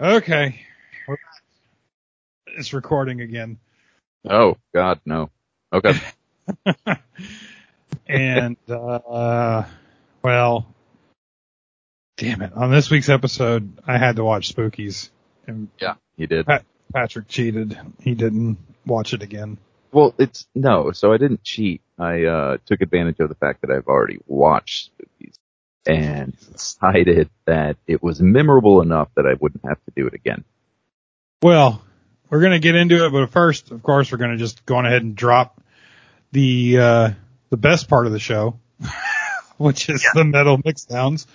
Okay. It's recording again. Oh God, no. Okay. and, uh, well, damn it. On this week's episode, I had to watch Spookies and yeah, you did. Pat- Patrick cheated. He didn't watch it again. Well, it's no. So I didn't cheat. I uh took advantage of the fact that I've already watched Spookies and decided that it was memorable enough that I wouldn't have to do it again. Well, we're going to get into it, but first, of course, we're going to just go on ahead and drop the, uh, the best part of the show, which is the metal mix downs.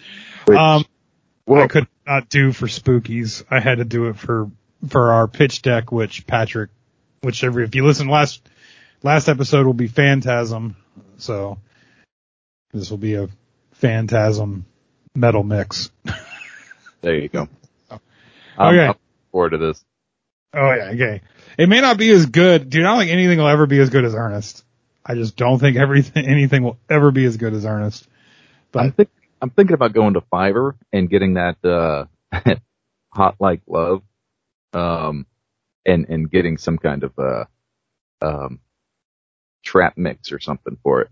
Which, Um, well, I could not do for spookies. I had to do it for, for our pitch deck, which Patrick, which every, if you listen last, last episode will be Phantasm. So this will be a Phantasm metal mix. there you go. I'm, Okay. I'm forward to this. Oh yeah, okay. It may not be as good, dude. I don't think anything will ever be as good as Ernest. I just don't think everything, anything will ever be as good as Ernest. But I'm, think, I'm thinking about going to Fiverr and getting that uh hot like love, um, and and getting some kind of uh um trap mix or something for it.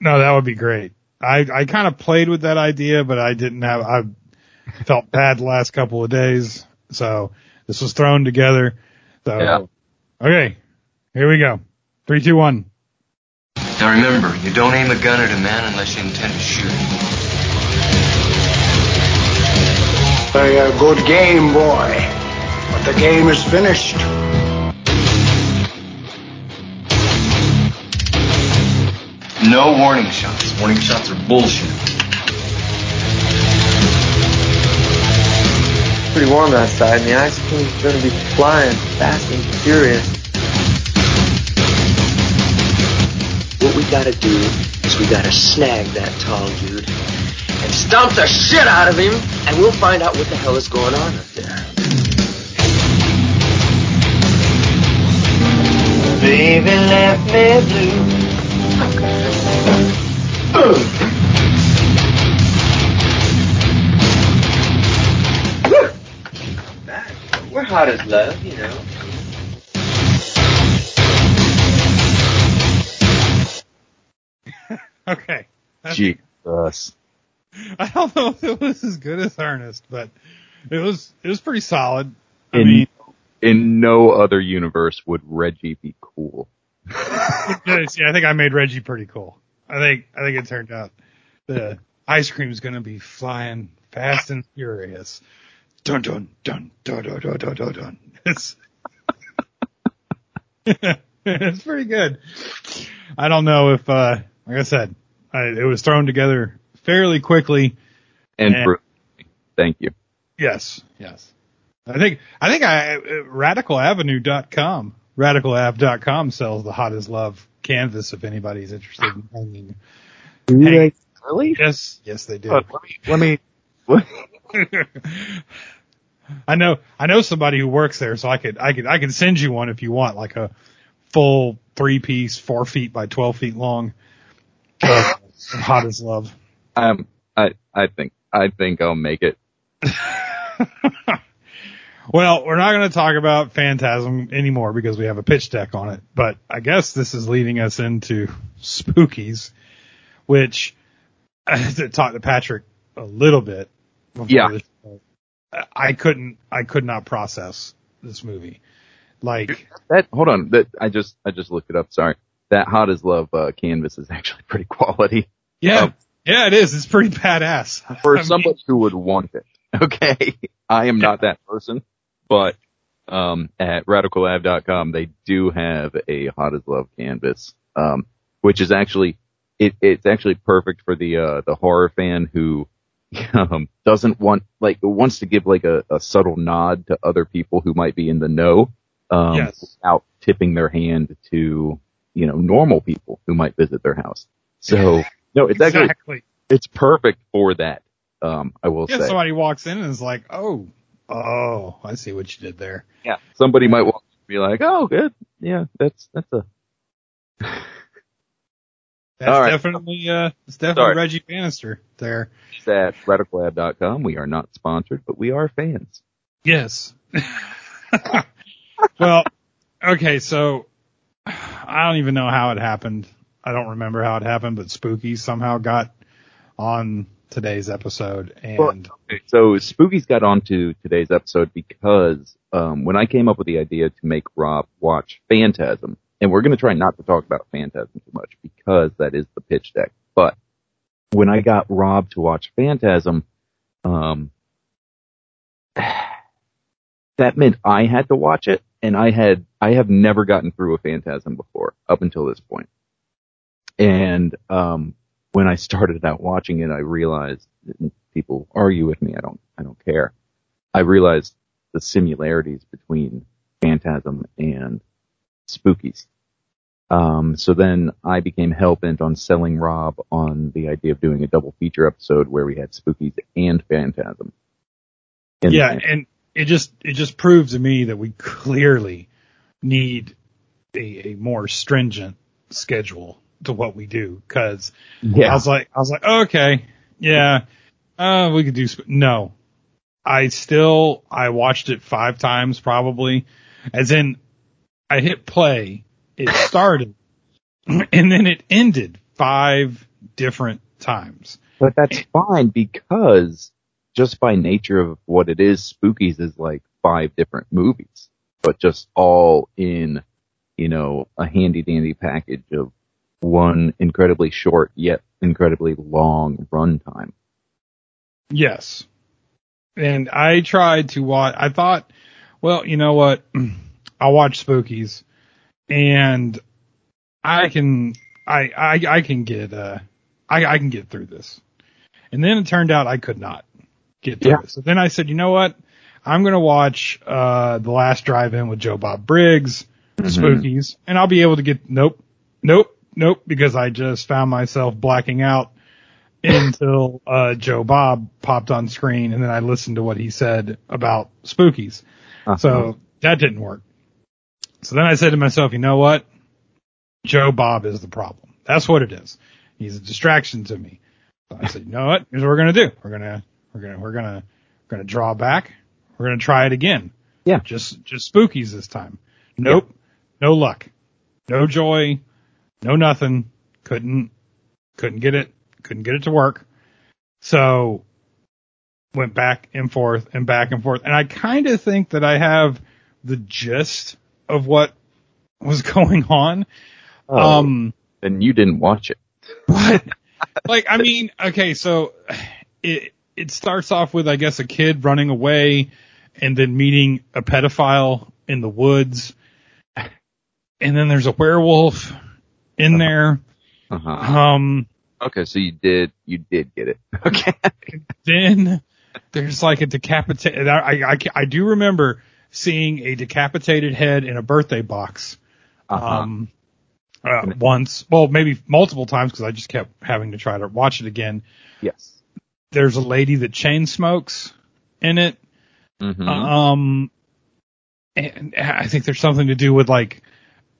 no, that would be great. I, I kind of played with that idea, but I didn't have, I felt bad the last couple of days. So this was thrown together. So, Yeah. okay, here we go. Three, two, one. Now remember, you don't aim a gun at a man unless you intend to shoot him. A good game, boy. But the game is finished. No warning shots. Warning shots are bullshit. pretty warm outside, and the ice cream's gonna be flying fast and furious. What we gotta do is we gotta snag that tall dude and stomp the shit out of him, and we'll find out what the hell is going on up there. Baby left me blue. We're hot as love, you know. Okay. Jesus. I don't know if it was as good as Ernest, but it was, it was pretty solid. I In, mean, in no other universe would Reggie be cool. Yeah, I think I made Reggie pretty cool. I think I think it turned out the ice cream is going to be flying fast and furious. Dun dun dun dun dun dun dun dun. dun. It's it's pretty good. I don't know if, uh, like I said, I, it was thrown together fairly quickly. And for, thank you. Yes, yes. I think I think I uh, radicalavenue.com radicalav.com sells the hottest love canvas if anybody's interested in hanging. Hey. really? Yes, yes they do. Uh, let me, let me, I know I know somebody who works there, so I could I could I could send you one if you want, like a full three piece, four feet by twelve feet long. Uh, hot as love. um, I, I think, I think I'll make it. Well, we're not going to talk about Phantasm anymore because we have a pitch deck on it, but I guess this is leading us into Spookies, which I had to talk to Patrick a little bit. before Yeah. show. I couldn't, I could not process this movie. Like, That, hold on, that, I just, I just looked it up, sorry. That hot as love, uh, canvas is actually pretty quality. yeah, Um, yeah, it is. It's pretty badass. For I mean, somebody who would want it. Okay. I am not that person, but, um, at radicalab.com, they do have a hot as love canvas, um, which is actually, it, it's actually perfect for the, uh, the horror fan who, um, doesn't want, like, wants to give like a, a subtle nod to other people who might be in the know, um, Yes. without tipping their hand to, you know, normal people who might visit their house. So, no, it's actually, exactly. it's perfect for that. Um, I will Yeah, say. somebody walks in and is like, oh, oh, I see what you did there. yeah. Somebody might walk in and be like, "Oh, good. Yeah, that's that's a That's All right. definitely, uh, it's definitely Sorry. Reggie Bannister there. at radicallab.com. We are not sponsored, but we are fans. Yes. well, okay, so I don't even know how it happened. I don't remember how it happened, but Spooky somehow got on today's episode and Well, Okay, so Spooky's got onto today's episode because um, when I came up with the idea to make Rob watch Phantasm, and we're going to try not to talk about Phantasm too much because that is the pitch deck. But when I got Rob to watch Phantasm, um, that meant I had to watch it, and I had I have never gotten through a Phantasm before up until this point. And um, when I started out watching it, I realized people argue with me. I don't I don't care. I realized the similarities between Phantasm and Spookies. Um, so then I became hell bent on selling Rob on the idea of doing a double feature episode where we had Spookies and Phantasm. And- yeah, and it just it just proves to me that we clearly need a, a more stringent schedule to what we do because yeah. I was like I was like okay. Yeah. Uh we could do sp- no. I still I watched it five times probably. As in I hit play. It started and then it ended five different times. But that's fine because just by nature of what it is, Spookies is like five different movies, but just all in, you know, a handy dandy package of one incredibly short yet incredibly long runtime. Yes. And I tried to watch, I thought, well, you know what? I'll watch Spookies and I can, I, I, I can get, uh, I, I can get through this. And then it turned out I could not get through Yeah. it. So then I said, you know what? I'm going to watch, uh, The Last Drive-In with Joe Bob Briggs, Spookies, and I'll be able to get, nope, nope, nope, because I just found myself blacking out until uh, Joe Bob popped on screen, and then I listened to what he said about Spookies. Uh-huh. So that didn't work. So then I said to myself, you know what? Joe Bob is the problem. That's what it is. He's a distraction to me. So I said, you know what? Here's what we're gonna do. We're gonna we're gonna we're gonna we're gonna draw back. We're gonna try it again. Yeah. Just just Spookies this time. Nope. No luck. No joy. No nothing. Couldn't couldn't get it. Couldn't get it to work. So went back and forth and back and forth. And I kind of think that I have the gist of what was going on. Oh, Um, then you didn't watch it. but like, I mean, okay, so it, it starts off with, I guess, a kid running away and then meeting a pedophile in the woods. And then there's a werewolf in there. Uh-huh. Um, Okay, so you did, you did get it. Okay. then there's like a decapitated, I, I, I do remember seeing a decapitated head in a birthday box. Uh-huh. Um, uh, once, well, maybe multiple times because I just kept having to try to watch it again. yes. There's a lady that chain smokes in it. hmm Um, and I think there's something to do with like,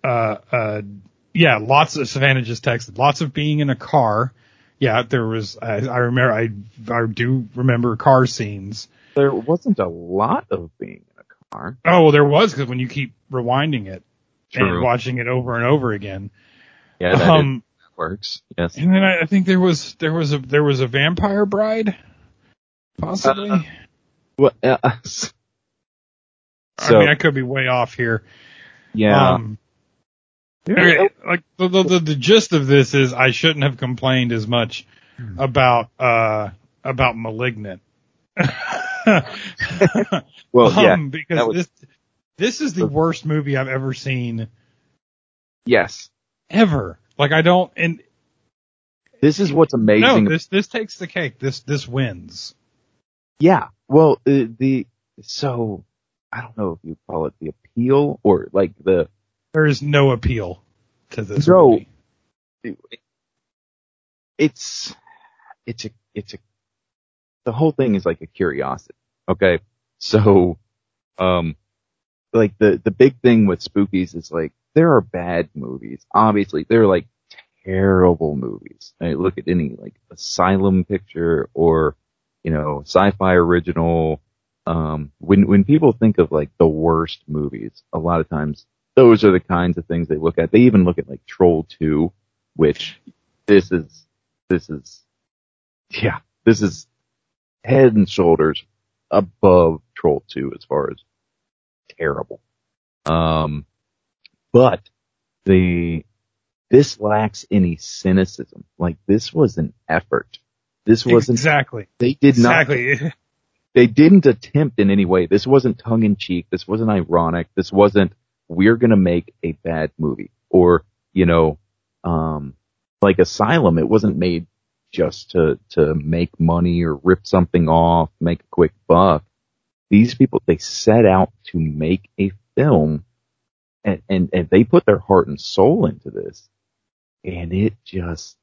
uh, uh, yeah, lots of Savannah just texted, lots of being in a car. Yeah, there was, I, I remember, I, I do remember car scenes. there wasn't a lot of being in a car. Oh, well, there was because when you keep rewinding it and watching it over and over again. Yeah, that, is- um, that works. Yes. and then I, I think there was, there was a, there was a vampire bride. Possibly. Uh, Well, uh, I mean, I could be way off here. yeah, Um, okay, like the, the the gist of this is I shouldn't have complained as much about uh about malignant. well, yeah, Um, because was- this this is the worst movie I've ever seen yes. ever. Like I don't and This is what's amazing. no this this takes the cake. This this wins. yeah. Well, uh, the so I don't know if you call it the appeal or like the There is no appeal to this No. movie. it's it's a it's a the whole thing is like a curiosity. Okay, so um like the the big thing with spookies is like there are bad movies. Obviously, they're like terrible movies. I mean, look at any like asylum picture or you know sci-fi original Um, when when people think of like the worst movies, a lot of times those are the kinds of things they look at. They even look at like Troll 2, which this is this is yeah, this is head and shoulders above Troll 2 as far as terrible. Um, but the this lacks any cynicism. Like this was an effort. This wasn't exactly. They did exactly. not. They didn't attempt in any way. This wasn't tongue in cheek. This wasn't ironic. This wasn't we're gonna make a bad movie or you know, um, like Asylum. It wasn't made just to to make money or rip something off, make a quick buck. These people they set out to make a film and, and, and they put their heart and soul into this and it just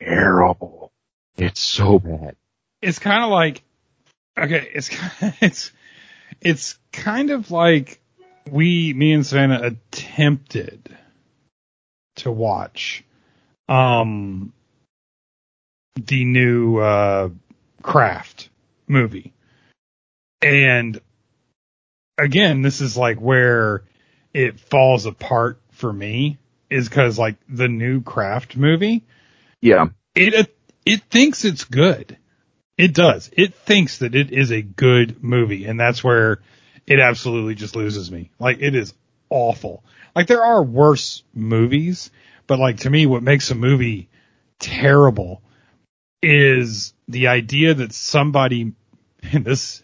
terrible. It's so bad. It's kind of like, okay, it's, it's, it's kind of like we, me and Savannah attempted to watch, um, the new, uh, craft movie. And again, this is like where it falls apart for me is because like the new craft movie, Yeah. it it thinks it's good. It does. It thinks that it is a good movie, and that's where it absolutely just loses me. Like it is awful. Like there are worse movies, but like to me, what makes a movie terrible is the idea that somebody, and this,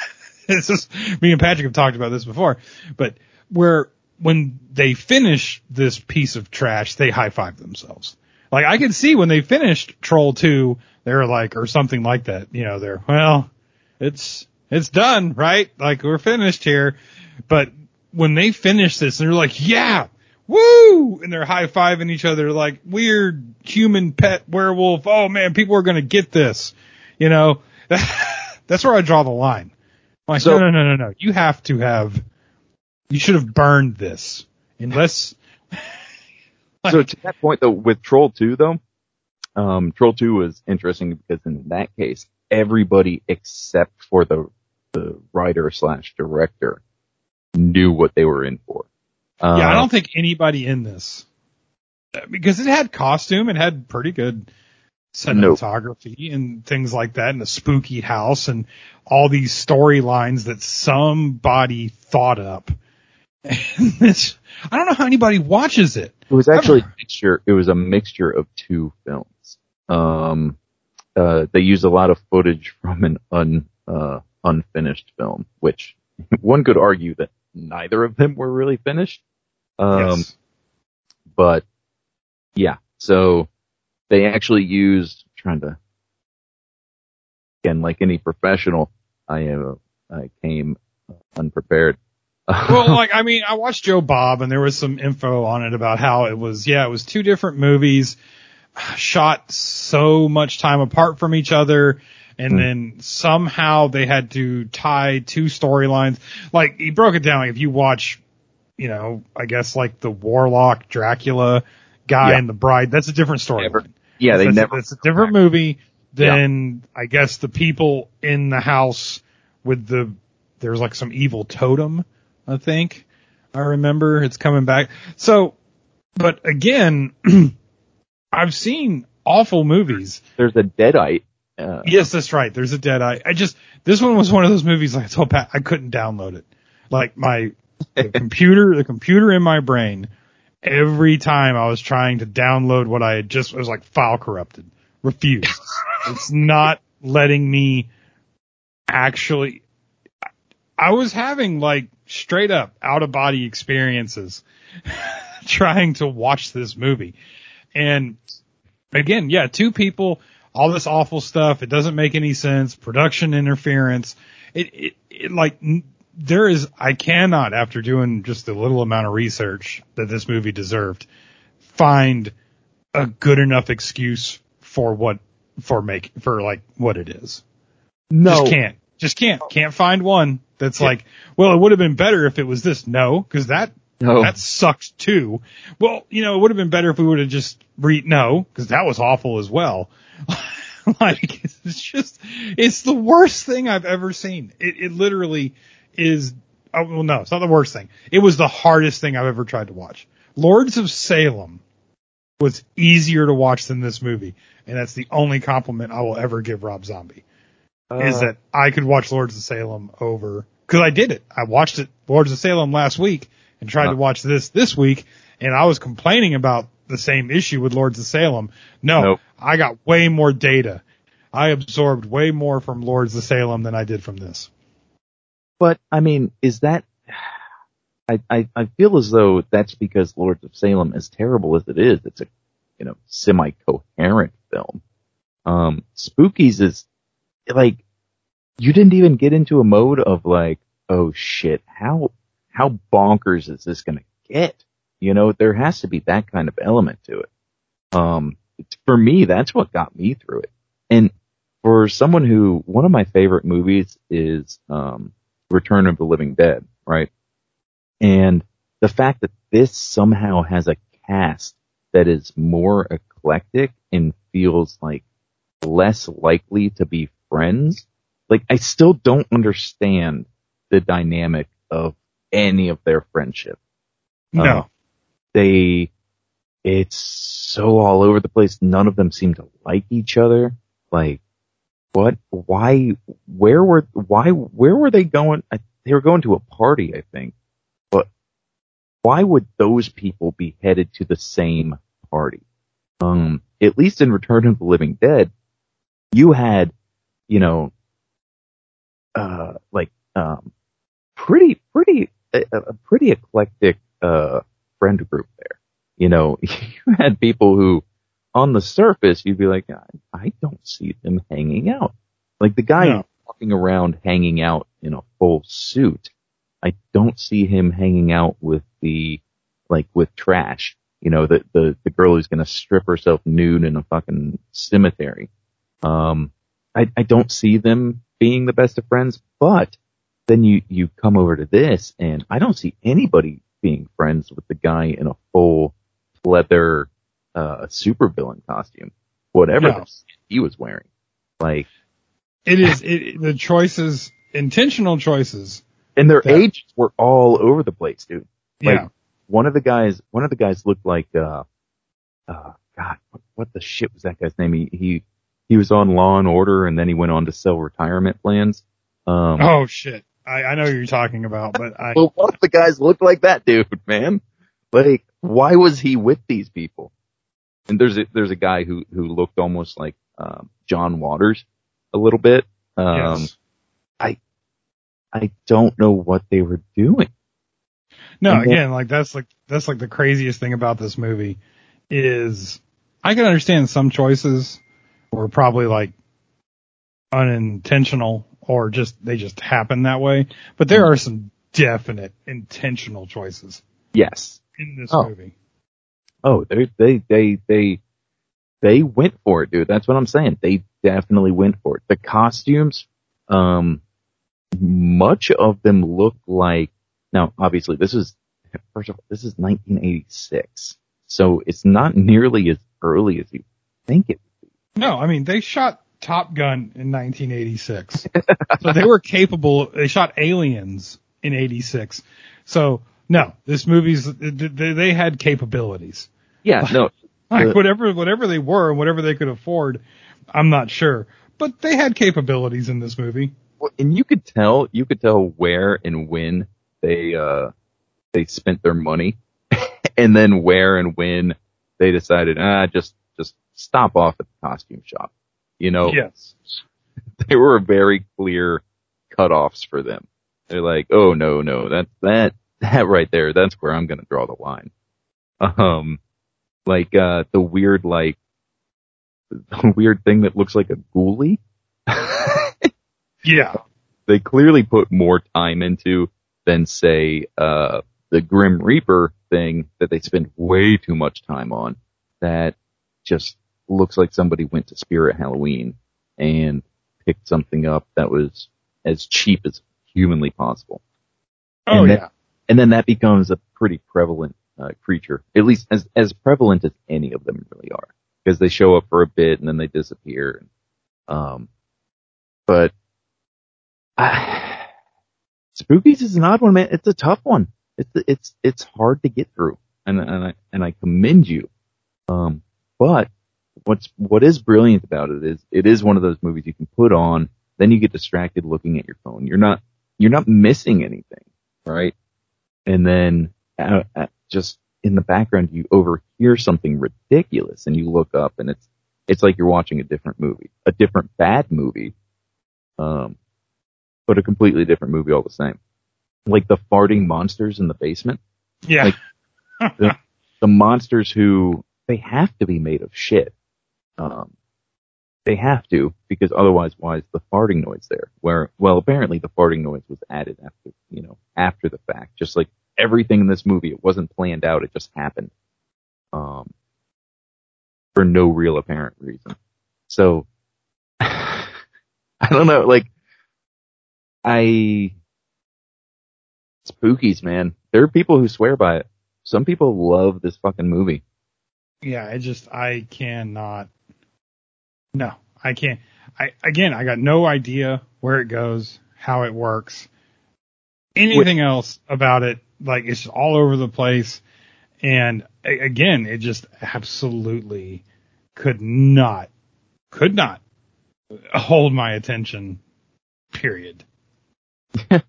this is, me and Patrick have talked about this before, but where when they finish this piece of trash, they high five themselves. Like I can see when they finished Troll 2, they're like, or something like that, you know, they're, well, it's, it's done, right? Like we're finished here. But when they finish this, they're like, yeah, woo! And they're high fiving each other like weird human pet werewolf. Oh man, people are going to get this. You know, that's where I draw the line. I'm like, So- no, no, no, no, no. You have to have, you should have burned this unless, so to that point though, with Troll 2 though, um, Troll 2 was interesting because in that case, everybody except for the, the writer slash director knew what they were in for. Uh, yeah, I don't think anybody in this, because it had costume, it had pretty good Nope. cinematography and things like that and a spooky house and all these storylines that somebody thought up. This, I don't know how anybody watches it. It was actually a mixture. It was a mixture of two films. Um, uh, they use a lot of footage from an un, uh, unfinished film, which one could argue that neither of them were really finished. Um, yes. but yeah, so they actually used trying to again, like any professional, I am I came unprepared. well, like, I mean, I watched Joe Bob and there was some info on it about how it was, yeah, it was two different movies shot so much time apart from each other. And Hmm. then somehow they had to tie two storylines. Like he broke it down. Like if you watch, you know, I guess like the Warlock Dracula guy Yeah. and the bride, that's a different Never- yeah, they That's, never. it's a different movie than I guess the people in the house with the there's like some evil totem, I think. I remember it's coming back. So, but again, I've seen awful movies. There's a deadite. Uh, Yes, that's right. There's a deadite. I just this one was one of those movies like I told Pat I couldn't download it. Like my the computer, the computer in my brain, every time I was trying to download what I had just it was like file corrupted. Refused. it's not letting me actually I was having like straight up out of body experiences trying to watch this movie. And again, yeah, two people, all this awful stuff. It doesn't make any sense. Production interference. It, it, it like, there is, I cannot, after doing just a little amount of research that this movie deserved, find a good enough excuse for what, for make, for like what it is. no, Just can't. Just can't. Can't find one that's like, well, it would have been better if it was this. No, because that no. that sucks too. Well, you know, it would have been better if we would have just re no, because that was awful as well. like it's just it's the worst thing I've ever seen. It, it literally is. Oh, well, no, it's not the worst thing. It was the hardest thing I've ever tried to watch. Lords of Salem was easier to watch than this movie, and that's the only compliment I will ever give Rob Zombie. is Uh, that I could watch Lords of Salem over because I did it. I watched it Lords of Salem last week and tried to Uh. watch this this week, and I was complaining about the same issue with Lords of Salem. No, Nope. I got way more data. I absorbed way more from Lords of Salem than I did from this. But I mean, is that? I, I I feel as though that's because Lords of Salem, as terrible as it is, it's a you know semi-coherent film. Um, Spookies is like you didn't even get into a mode of like, oh shit, how how bonkers is this gonna get? You know, there has to be that kind of element to it. Um, for me, that's what got me through it. And for someone who, one of my favorite movies is, um, Return of the Living Dead, right? And the fact that this somehow has a cast that is more eclectic and feels like less likely to be friends, like I still don't understand the dynamic of any of their friendship. No, Um, they, it's so all over the place. None of them seem to like each other. Like, what? Why? Where were? Why? Where were they going? I- They were going to a party, I think. But why would those people be headed to the same party? Um, at least in Return of the Living Dead, you had, you know, uh, like, um, pretty, pretty, a, a pretty eclectic, uh, friend group there. You know, you had people who, on the surface, you'd be like, I, I don't see them hanging out. Like the guy No. walking around hanging out in a full suit, I don't see him hanging out with the, like with trash. You know, the, the, the girl who's gonna strip herself nude in a fucking cemetery. Um, I, I don't see them being the best of friends, but then you, you come over to this and I don't see anybody being friends with the guy in a full leather, uh, supervillain costume, whatever No. he was wearing. Like, it is it, the choices, intentional choices. and their Yeah. ages were all over the place, dude. Like, Yeah, one of the guys, one of the guys looked like, uh, uh, God, what, what the shit was that guy's name? He, he, he was on Law and Order and then he went on to sell retirement plans. Um, oh shit, I, I know who you're talking about, but I well, one of the guys looked like that dude, man. Like, why was he with these people? And there's a, there's a guy who, who looked almost like, um, John Waters a little bit. Um, yes. I I don't know what they were doing. No, And again, like that's like that's like the craziest thing about this movie is I can understand some choices were probably like unintentional or just they just happen that way, but there are some definite intentional choices Yes. in this Oh. movie. Oh, they they they they they went for it, dude. That's what I'm saying. They definitely went for it. The costumes, um, much of them look like. Now, obviously, this is first of all, this is 1986, so it's not nearly as early as you think it. No, I mean they shot Top Gun in 1986, so they were capable. They shot Aliens in '86, so no, this movie's they, they had capabilities. Yeah, no, Like whatever whatever they were and whatever they could afford, I'm not sure. But they had capabilities in this movie. Well, and you could tell, you could tell where and when they, uh, they spent their money and then where and when they decided, ah, just, just stop off at the costume shop. You know, Yes. they were very clear cutoffs for them. They're like, oh no, no, that, that, that right there, that's where I'm going to draw the line. Um, like, uh, the weird, like, the weird thing that looks like a ghoulie. Yeah. they clearly put more time into than say uh the Grim Reaper thing that they spend way too much time on that just looks like somebody went to Spirit Halloween and picked something up that was as cheap as humanly possible. Oh And then- yeah. And then that becomes a pretty prevalent uh, creature, at least as as prevalent as any of them really are, because they show up for a bit and then they disappear. Um, but I, Spookies is an odd one, man. It's a tough one. It's it's it's hard to get through, and and I and I commend you. Um, but what's what is brilliant about it is it is one of those movies you can put on, then you get distracted looking at your phone. You're not you're not missing anything, right? And then uh, uh, just in the background you overhear something ridiculous, and you look up, and it's it's like you're watching a different movie, a different bad movie, um, but a completely different movie all the same. Like the farting monsters in the basement. Yeah. Like, the, the monsters who they have to be made of shit. Um, they have to because otherwise, why is the farting noise there? Where, well, apparently the farting noise was added after, you know, after the fact. Just like everything in this movie, it wasn't planned out; it just happened, um, for no real apparent reason. So, I don't know, like, I spookies, man. There are people who swear by it. Some people love this fucking movie. Yeah, I just I cannot. No, I can't. I again, I got no idea where it goes, how it works, anything else about it. Like it's all over the place, and again, it just absolutely could not, could not hold my attention. Period.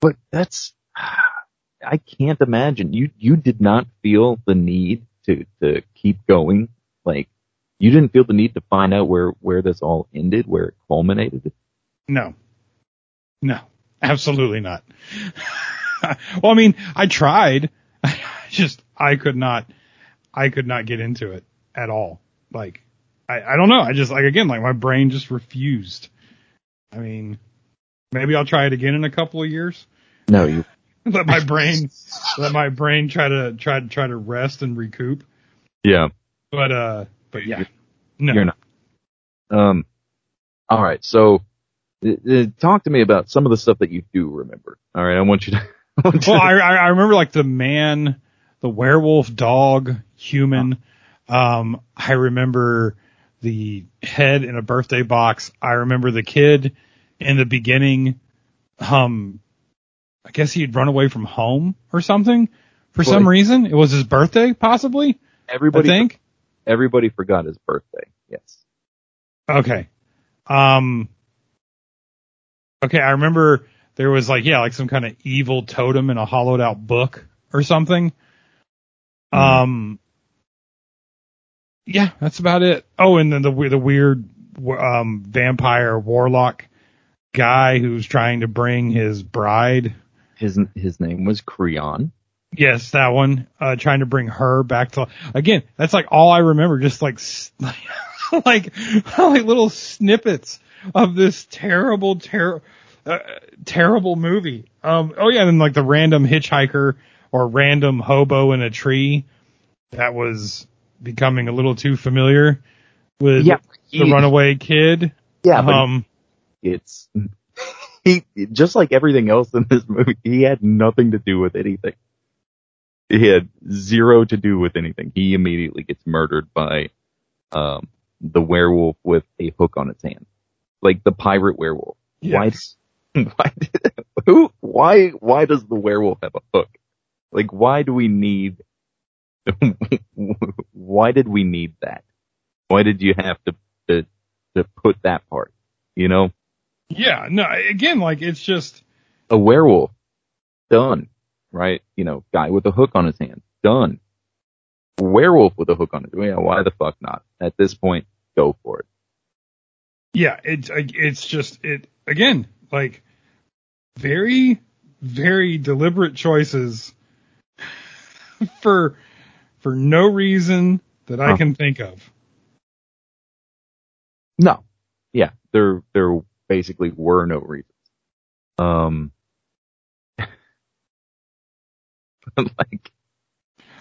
But that's, I can't imagine. You, you did not feel the need to, to keep going. Like, you didn't feel the need to find out where, where this all ended, where it culminated. No. No. Absolutely not. well, I mean, I tried. I just, I could not, I could not get into it at all. Like, I, I don't know. I just, like, again, like my brain just refused. I mean, maybe I'll try it again in a couple of years. No, you, Let my brain, let my brain try to, try to, try to rest and recoup. yeah, But, uh, but yeah. No. you're not. Um, all right. So, uh, uh, talk to me about some of the stuff that you do remember. All right. I want you to, I want you Well, to- I, I I remember like the man, the werewolf, dog, human. Um, I remember the head in a birthday box. I remember the kid in the beginning. Um, I guess he had run away from home or something for Well, some reason. It was his birthday, possibly. everybody, I think. Everybody forgot his birthday. Yes. Okay. Um. Okay, I remember there was like yeah, like some kind of evil totem in a hollowed out book or something. Mhm. Um. Yeah, that's about it. Oh, and then the the weird um vampire warlock guy who's trying to bring his bride. His, his name was Kreon. Yes, that one. Uh, trying to bring her back to again. That's like all I remember. Just like like like little snippets of this terrible, ter- uh, terrible movie. Um. Oh yeah, and then like the random hitchhiker or random hobo in a tree. That was becoming a little too familiar with Yeah, the runaway kid. Yeah, um. it's he just like everything else in this movie he had nothing to do with anything he had zero to do with anything he immediately gets murdered by um the werewolf with a hook on its hand like the pirate werewolf Yes. why why did, who why why does the werewolf have a hook like why do we need why did we need that why did you have to to to put that part you know Yeah. No. Again, like it's just. a werewolf. Done. Right? You know, guy with a hook on his hand. Done. Werewolf with a hook on it. Yeah, why the fuck not? At this point, go for it. yeah, it's it's just it again like very very deliberate choices for for no reason that I Huh. can think of. No. Yeah, there, there basically were no reasons. Um, like,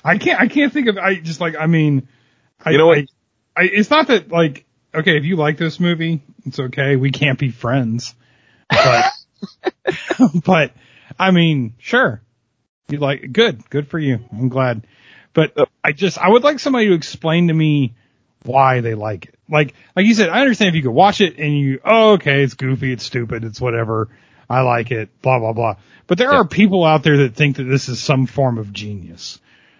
I can't I can't think of I just like I mean I, You know what? I, I it's not that like okay if you like this movie it's okay we can't be friends but but I mean sure you like good good for you I'm glad but I just I would like somebody to explain to me why they like it. Like, like you said, I understand if you could watch it and you, oh, okay, it's goofy, it's stupid, it's whatever. I like it, blah, blah, blah. But there Yeah. are people out there that think that this is some form of genius.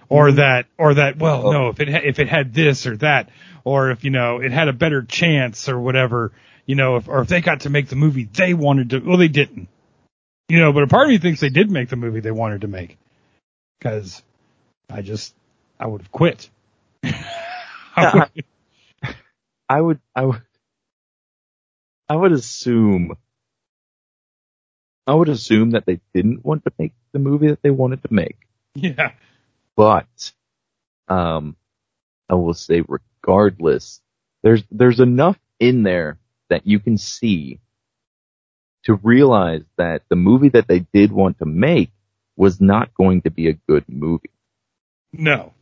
Or mm-hmm. that, or that, well, Oh. no, if it, ha- if it had this or that, or if, you know, it had a better chance or whatever, you know, if, or if they got to make the movie they wanted to, well, they didn't. You know, but a part of me thinks they did make the movie they wanted to make. Cause I just, I would have quit. I uh-huh. would- I would, I would, I would assume, I would assume that they didn't want to make the movie that they wanted to make, yeah. but, um, I will say regardless, there's, there's enough in there that you can see to realize that the movie that they did want to make was not going to be a good movie. No.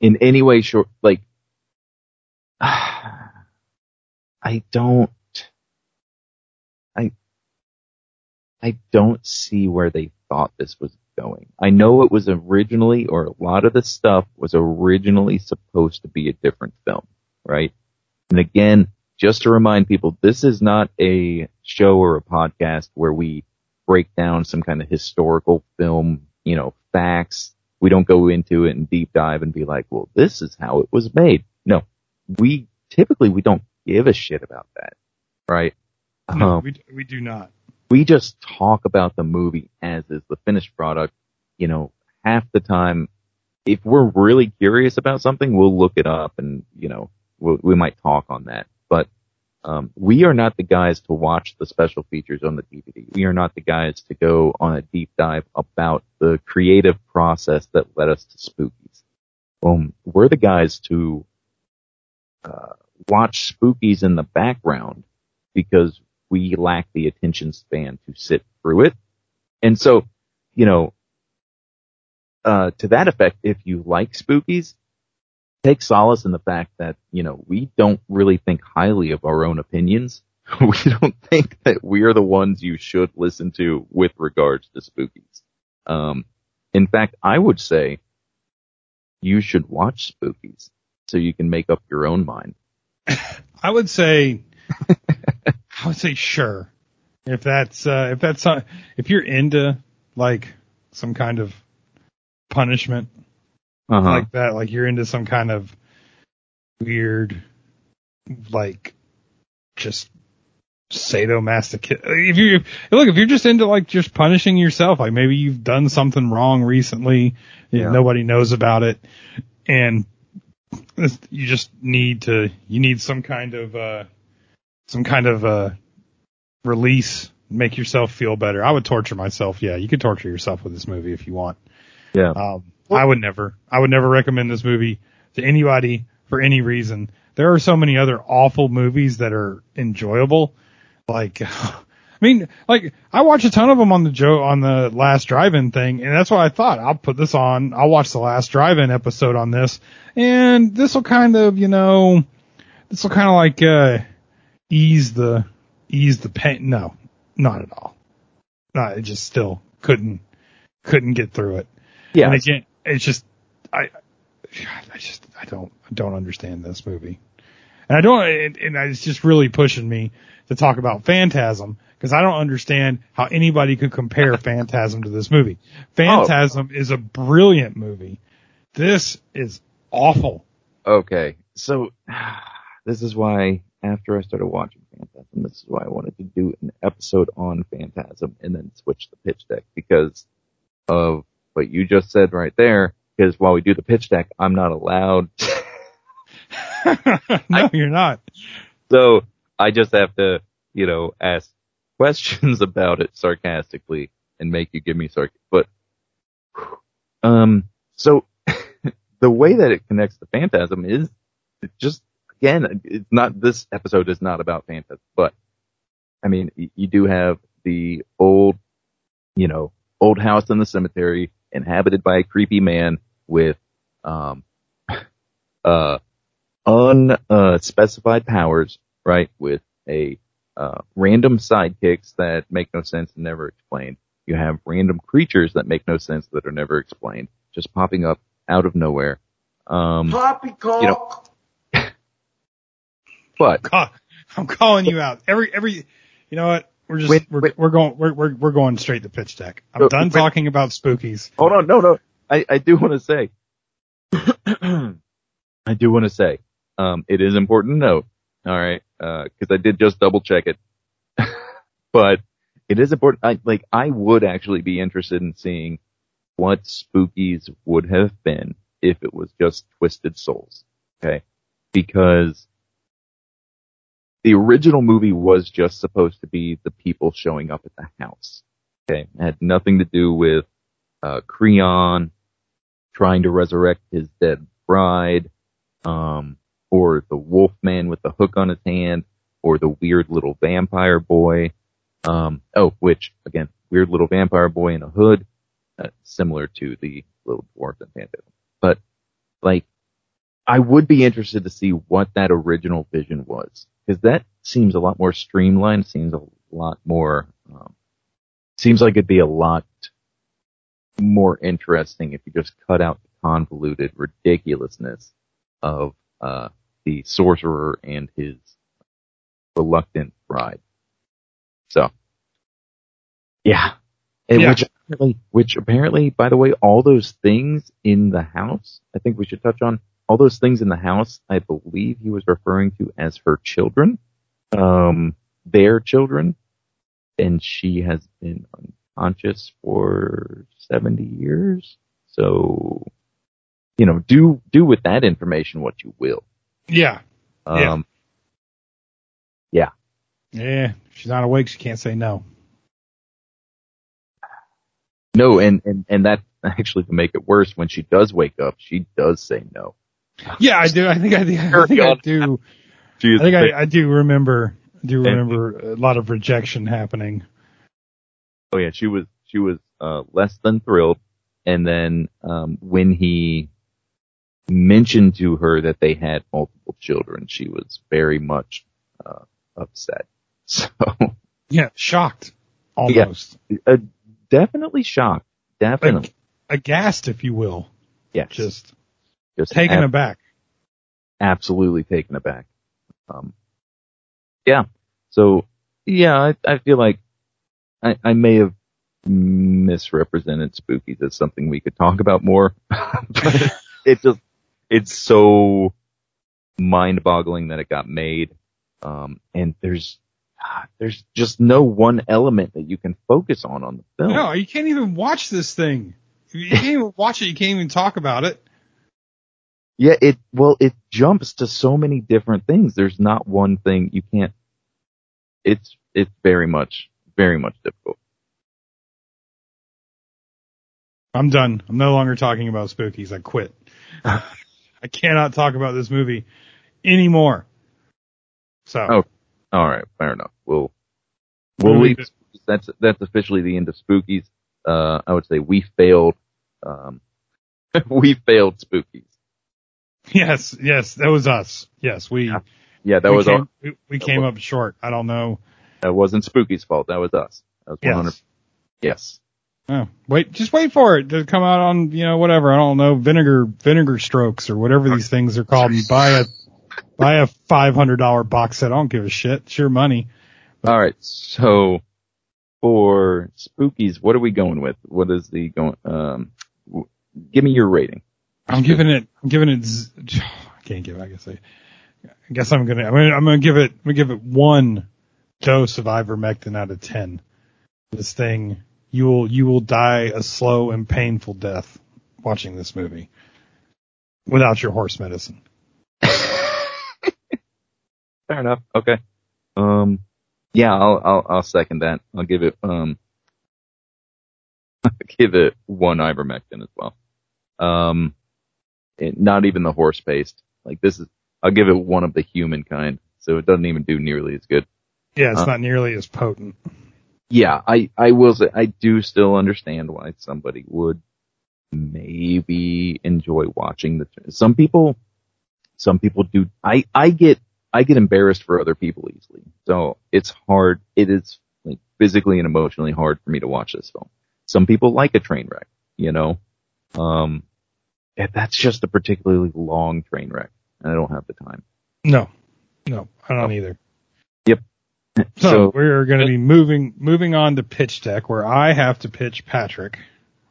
in any way short like I don't I don't see where they thought this was going. I know it was originally or a lot of the stuff was originally supposed to be a different film, right? And again, just to remind people, this is not a show or a podcast where we break down some kind of historical film, you know, facts. We don't go into it and deep dive and be like, well, this is how it was made. No, we typically we don't give a shit about that, right? No, Um, we, we do not. We just talk about the movie as is the finished product. You know, half the time, if we're really curious about something, we'll look it up and, you know, we'll, we might talk on that. But, um, we are not the guys to watch the special features on the DVD. We are not the guys to go on a deep dive about the creative process that led us to Spookies. Um, we're the guys to, uh, watch Spookies in the background because we lack the attention span to sit through it. And so, you know, uh, to that effect, if you like spookies, take solace in the fact that, you know, we don't really think highly of our own opinions. we don't think that we are the ones you should listen to with regards to spookies. Um, in fact, I would say you should watch spookies so you can make up your own mind. I would say, I would say sure. If that's, uh, if that's, uh, if you're into like some kind of punishment Uh-huh. like that, like you're into some kind of weird, like just sadomasochistic. If you look, if you're just into like just punishing yourself, like maybe you've done something wrong recently, and Yeah. nobody knows about it, and you just need to, you need some kind of, uh, some kind of, uh, release, make yourself feel better. I would torture myself. Yeah, you could torture yourself with this movie if you want. yeah. Um, I would never, I would never recommend this movie to anybody for any reason. There are so many other awful movies that are enjoyable. Like, I mean, like I watch a ton of them on the Joe on the last drive-in thing, and that's what I thought. I'll put this on. I'll watch the last drive-in episode on this, and this will kind of, you know, this will kind of like uh ease the ease the pain. No, not at all. No, it just still couldn't couldn't get through it. yeah. And again, it's just I, I just I don't I don't understand this movie, and I don't and, and it's just really pushing me to talk about Phantasm because I don't understand how anybody could compare Phantasm to this movie. Phantasm oh. is a brilliant movie. This is awful. Okay, so this is why after I started watching Phantasm, this is why I wanted to do an episode on Phantasm and then switch the pitch deck because of what you just said right there. Because while we do the pitch deck, I'm not allowed. no, you're not. so I just have to, you know, ask questions about it sarcastically and make you give me sarc. But, um, so the way that it connects to Phantasm is just, again, it's not, this episode is not about Phantasm, but I mean, you do have the old, you know, old house in the cemetery inhabited by a creepy man with, um, uh, unspecified powers, right? With a uh, random sidekicks that make no sense and never explained. You have random creatures that make no sense that are never explained, just popping up out of nowhere. Um, Poppycock. You know- But I'm calling you out. Every every, you know what? We're just Wait, we're, wait. we're going we're, we're we're going straight to pitch deck. I'm Uh, done wait. talking about spookies. hold on, no, no, I, I do want to say, I do want to say, um, it is important to note, all right, uh because I did just double check it, but it is important. I, like, I would actually be interested in seeing what Spookies would have been if it was just Twisted Souls, okay? Because the original movie was just supposed to be the people showing up at the house, okay? It had nothing to do with uh, Kreon trying to resurrect his dead bride, um, or the wolf man with the hook on his hand, or the weird little vampire boy. Um, oh, which again, weird little vampire boy in a hood, uh, similar to the little dwarf and phantasm. But like, I would be interested to see what that original vision was, because that seems a lot more streamlined. Seems a lot more. Um, seems like it'd be a lot more interesting if you just cut out the convoluted ridiculousness of uh, the sorcerer and his reluctant bride. So, yeah, and Yeah. which apparently, which apparently, by the way, all those things in the house, I think we should touch on all those things in the house. I believe he was referring to as her children, um, their children, and she has been unconscious for 70 years. So, you know, do, do with that information what you will. Yeah, Yeah. Um, yeah. She's not awake. She can't say no. no, and, and, and that actually to make it worse, when she does wake up, she does say no. Yeah, I do. I think I, I think I do. I think I, I do remember. I do And- remember a lot of rejection happening. Oh yeah, she was she was uh less than thrilled. And then um when he mentioned to her that they had multiple children, she was very much uh upset. So Yeah, shocked. Almost. uh, definitely shocked. Definitely. Ag- aghast, if you will. yes. Just just taken ab- aback. absolutely taken aback. Um yeah. So yeah, I, I feel like I, I may have misrepresented spookies as something we could talk about more. but it just it's so mind boggling that it got made. Um and there's ah, there's just no one element that you can focus on on the film. No, you can't even watch this thing. You can't even watch it. You can't even talk about it. Yeah, it well, it jumps to so many different things. There's not one thing you can't. It's it's very much very much difficult. I'm done. I'm no longer talking about spookies. I quit. I cannot talk about this movie anymore. So Oh. All right, fair enough. We'll we'll leave That's that's officially the end of spookies. Uh, I would say we failed. Um, we failed spookies. Yes, yes, that was us. Yes, we Yeah, Yeah, that we was came, our, we, we came was- up short. I don't know. that wasn't Spooky's fault. That was us. That was one hundred. Yes. Yes. Oh, wait, just wait for it to come out on, you know, whatever. I don't know, vinegar, vinegar strokes or whatever these things are called. And buy a, buy a $500 box set. I don't give a shit. It's your money. All right. So for spookies, what are we going with? What is the going? Um, w- give me your rating. I'm giving it, I'm giving it, I can't give it, I guess I, I guess I'm gonna, I'm gonna, I'm gonna give it, I'm gonna give it one dose of ivermectin out of 10. This thing, you will, you will die a slow and painful death watching this movie without your horse medicine. Fair enough. Okay. Um, yeah, I'll, I'll, I'll second that. I'll give it, um, give it one ivermectin as well. Um, not even the horse paste. Like this is, I'll give it one of the human kind. So it doesn't even do nearly as good. Yeah, it's Uh, not nearly as potent. Yeah, I, I will say, I do still understand why somebody would maybe enjoy watching the, some people, some people do, I, I get, I get embarrassed for other people easily. So it's hard, it is like physically and emotionally hard for me to watch this film. Some people like a train wreck, you know, um, that's just a particularly long train wreck and I don't have the time. No, No, I don't either. Yep. So, So- we're going to be moving moving on to pitch deck, where I have to pitch Patrick.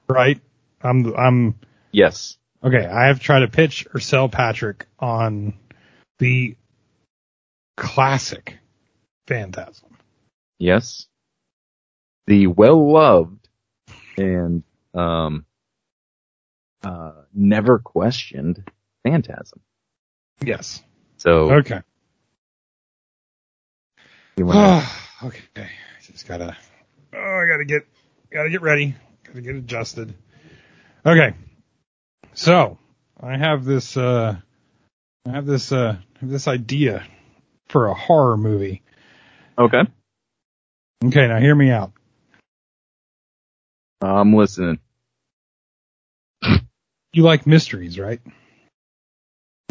Right? I'm I'm Yes. okay. I have to try to pitch or sell Patrick on the classic Phantasm. Yes. The well loved and um uh never questioned Phantasm. Yes. So Okay. wanna, okay. Just gotta. Oh, I gotta get. Gotta get ready. Gotta get adjusted. Okay. So I have this. uh I have this. uh have this idea for a horror movie. okay. Okay, now hear me out. I'm listening. You like mysteries, right?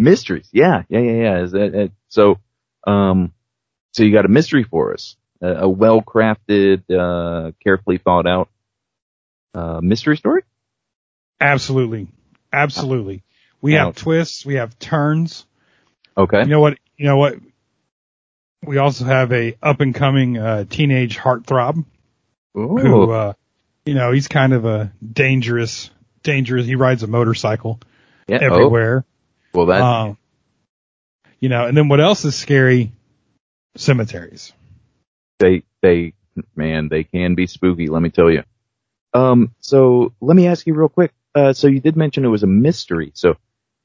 Mysteries. Yeah, yeah, yeah, yeah. Is that, uh, so um so you got a mystery for us. A, a well crafted, uh carefully thought out uh mystery story? Absolutely. Absolutely. We have twists. We have turns. Okay. You know what? You know what? We also have a up and coming uh, teenage heartthrob. who, uh, you know, he's kind of a dangerous, dangerous. He rides a motorcycle yeah. everywhere. Oh, well that Um, you know, and then what else is scary? Cemeteries. they they man they can be spooky let me tell you um so let me ask you real quick uh so you did mention it was a mystery so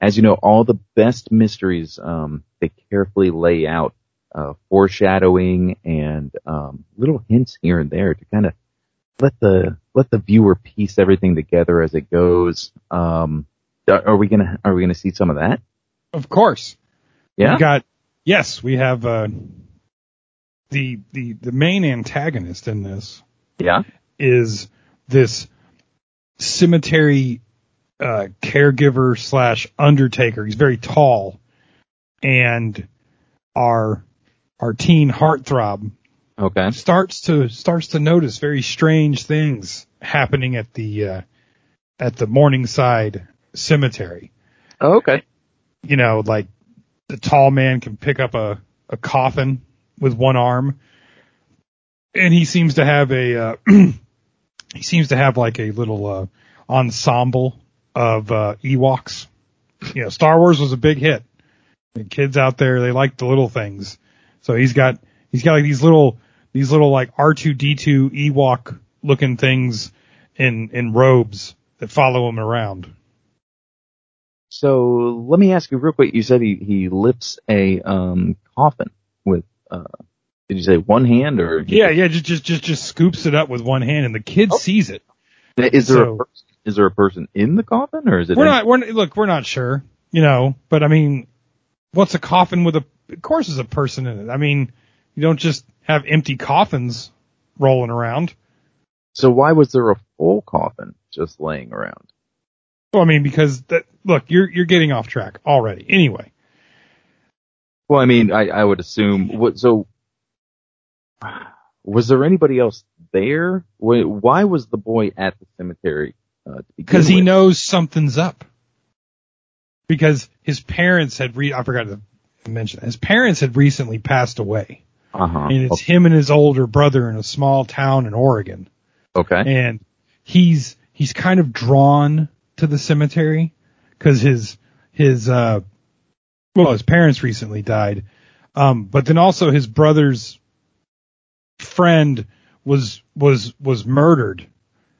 as you know all the best mysteries um they carefully lay out uh foreshadowing and um little hints here and there to kind of let the let the viewer piece everything together as it goes um are we gonna are we gonna see some of that Of course. yeah We got, yes, we have, uh, the, the, the main antagonist in this yeah is this cemetery uh, caregiver slash undertaker. He's very tall, and our our teen heartthrob okay starts to starts to notice very strange things happening at the uh, at the Morningside Cemetery. oh, okay You know, like the tall man can pick up a a coffin with one arm, and he seems to have a uh, he seems to have like a little uh, ensemble of uh, Ewoks. You know, Star Wars was a big hit. The kids out there they like the little things, so he's got he's got like these little these little like R two D two Ewok looking things in in robes that follow him around. So let me ask you real quick. You said he, he lifts a um coffin with uh did you say one hand or Yeah, yeah, just just just just scoops it up with one hand, and the kid Oh. sees it. Is there So- a person, is there a person in the coffin or is it We're not. We're look. We're not sure. You know, but I mean, what's a coffin with a? Of course, there's a person in it. I mean, you don't just have empty coffins rolling around. so why was there a full coffin just laying around? Well, I mean, because that. Look, you're you're getting off track already. Anyway, Well, I mean, I, I would assume what so was there anybody else there? Why, was the boy at the cemetery? Uh, because he with? knows something's up. Because his parents had re. I forgot to mention that. his parents had recently passed away, Uh-huh. and it's him and his older brother in a small town in Oregon. Okay. and he's he's kind of drawn to the cemetery because his his uh well his parents recently died um but then also his brother's friend was was was murdered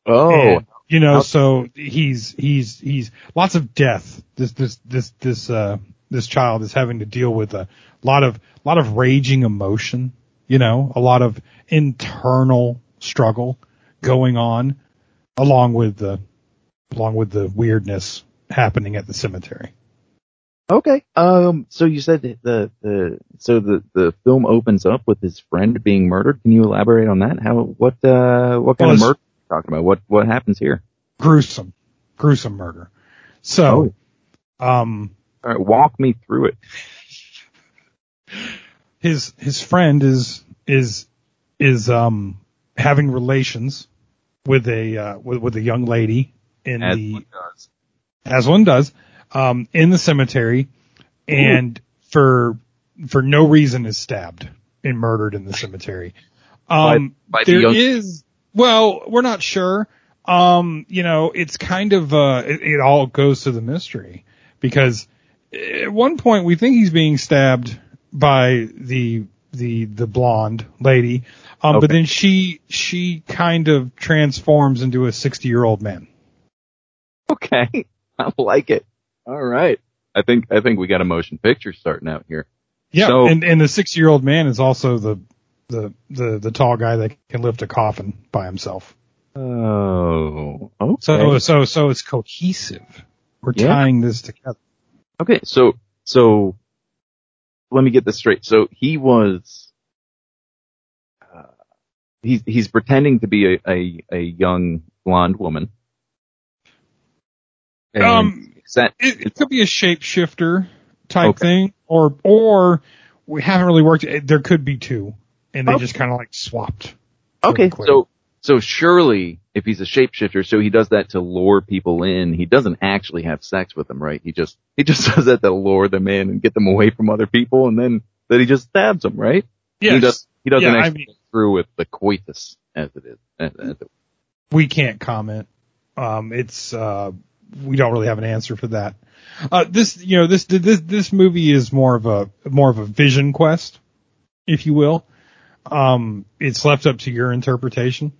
Oh, and, you know so he's he's he's lots of death this this this this uh this child is having to deal with a lot of lot of raging emotion you know a lot of internal struggle going on along with the along with the weirdness happening at the cemetery Okay. Um. So you said the the so the the film opens up with his friend being murdered. Can you elaborate on that? How what uh what kind Well, of murder are you talking about? What what happens here? gruesome gruesome murder so um All right, walk me through it. his his friend is is is um having relations with a uh, with, with a young lady in As the one does. as one does um in the cemetery and for for no reason is stabbed and murdered in the cemetery. Um, By- by the young- is, well, we're not sure. Um, you know, it's kind of, uh, it, it all goes to the mystery because at one point we think he's being stabbed by the, the, the blonde lady. Um, but then she, she kind of transforms into a 60 year old man. Okay. I like it. All right. I think, I think we got a motion picture starting out here. Yeah, So- and and the sixty year old man is also the the the the tall guy that can lift a coffin by himself. Oh, okay. So so so it's cohesive. We're Yeah. tying this together. Okay, so so let me get this straight. So he was uh, he's he's pretending to be a a, a young blonde woman. And Um, that It, it could be a shapeshifter type Okay. thing, or or we haven't really worked. it- There could be two, and they Okay. just kind of like swapped. okay? So so surely if he's a shapeshifter, so he does that to lure people in. He doesn't actually have sex with them, right? He just he just does that to lure them in and get them away from other people, and then then he just stabs them, right? Yes, He does. He doesn't Yeah, I actually mean- go through with the coitus as it is. As, as it, we can't comment. Um, it's uh, we don't really have an answer for that. Uh, this you know this this this movie is more of a more of a vision quest, if you will. Um, it's left up to your interpretation.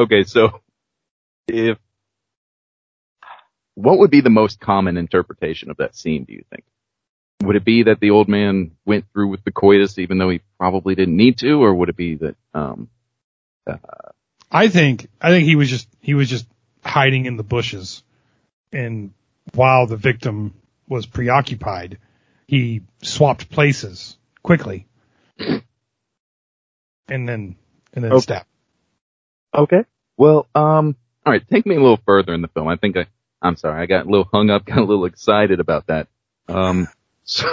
Okay, so if what would be the most common interpretation of that scene? Do you think? Would it be that the old man went through with the coitus even though he probably didn't need to, or would it be that um I think I think he was just he was just hiding in the bushes, and while the victim was preoccupied, he swapped places quickly, and then and then Okay. stabbed. Okay. Well, um, all right. Take me a little further in the film. I think I, I'm sorry, I got a little hung up, got a little excited about that. Um, so,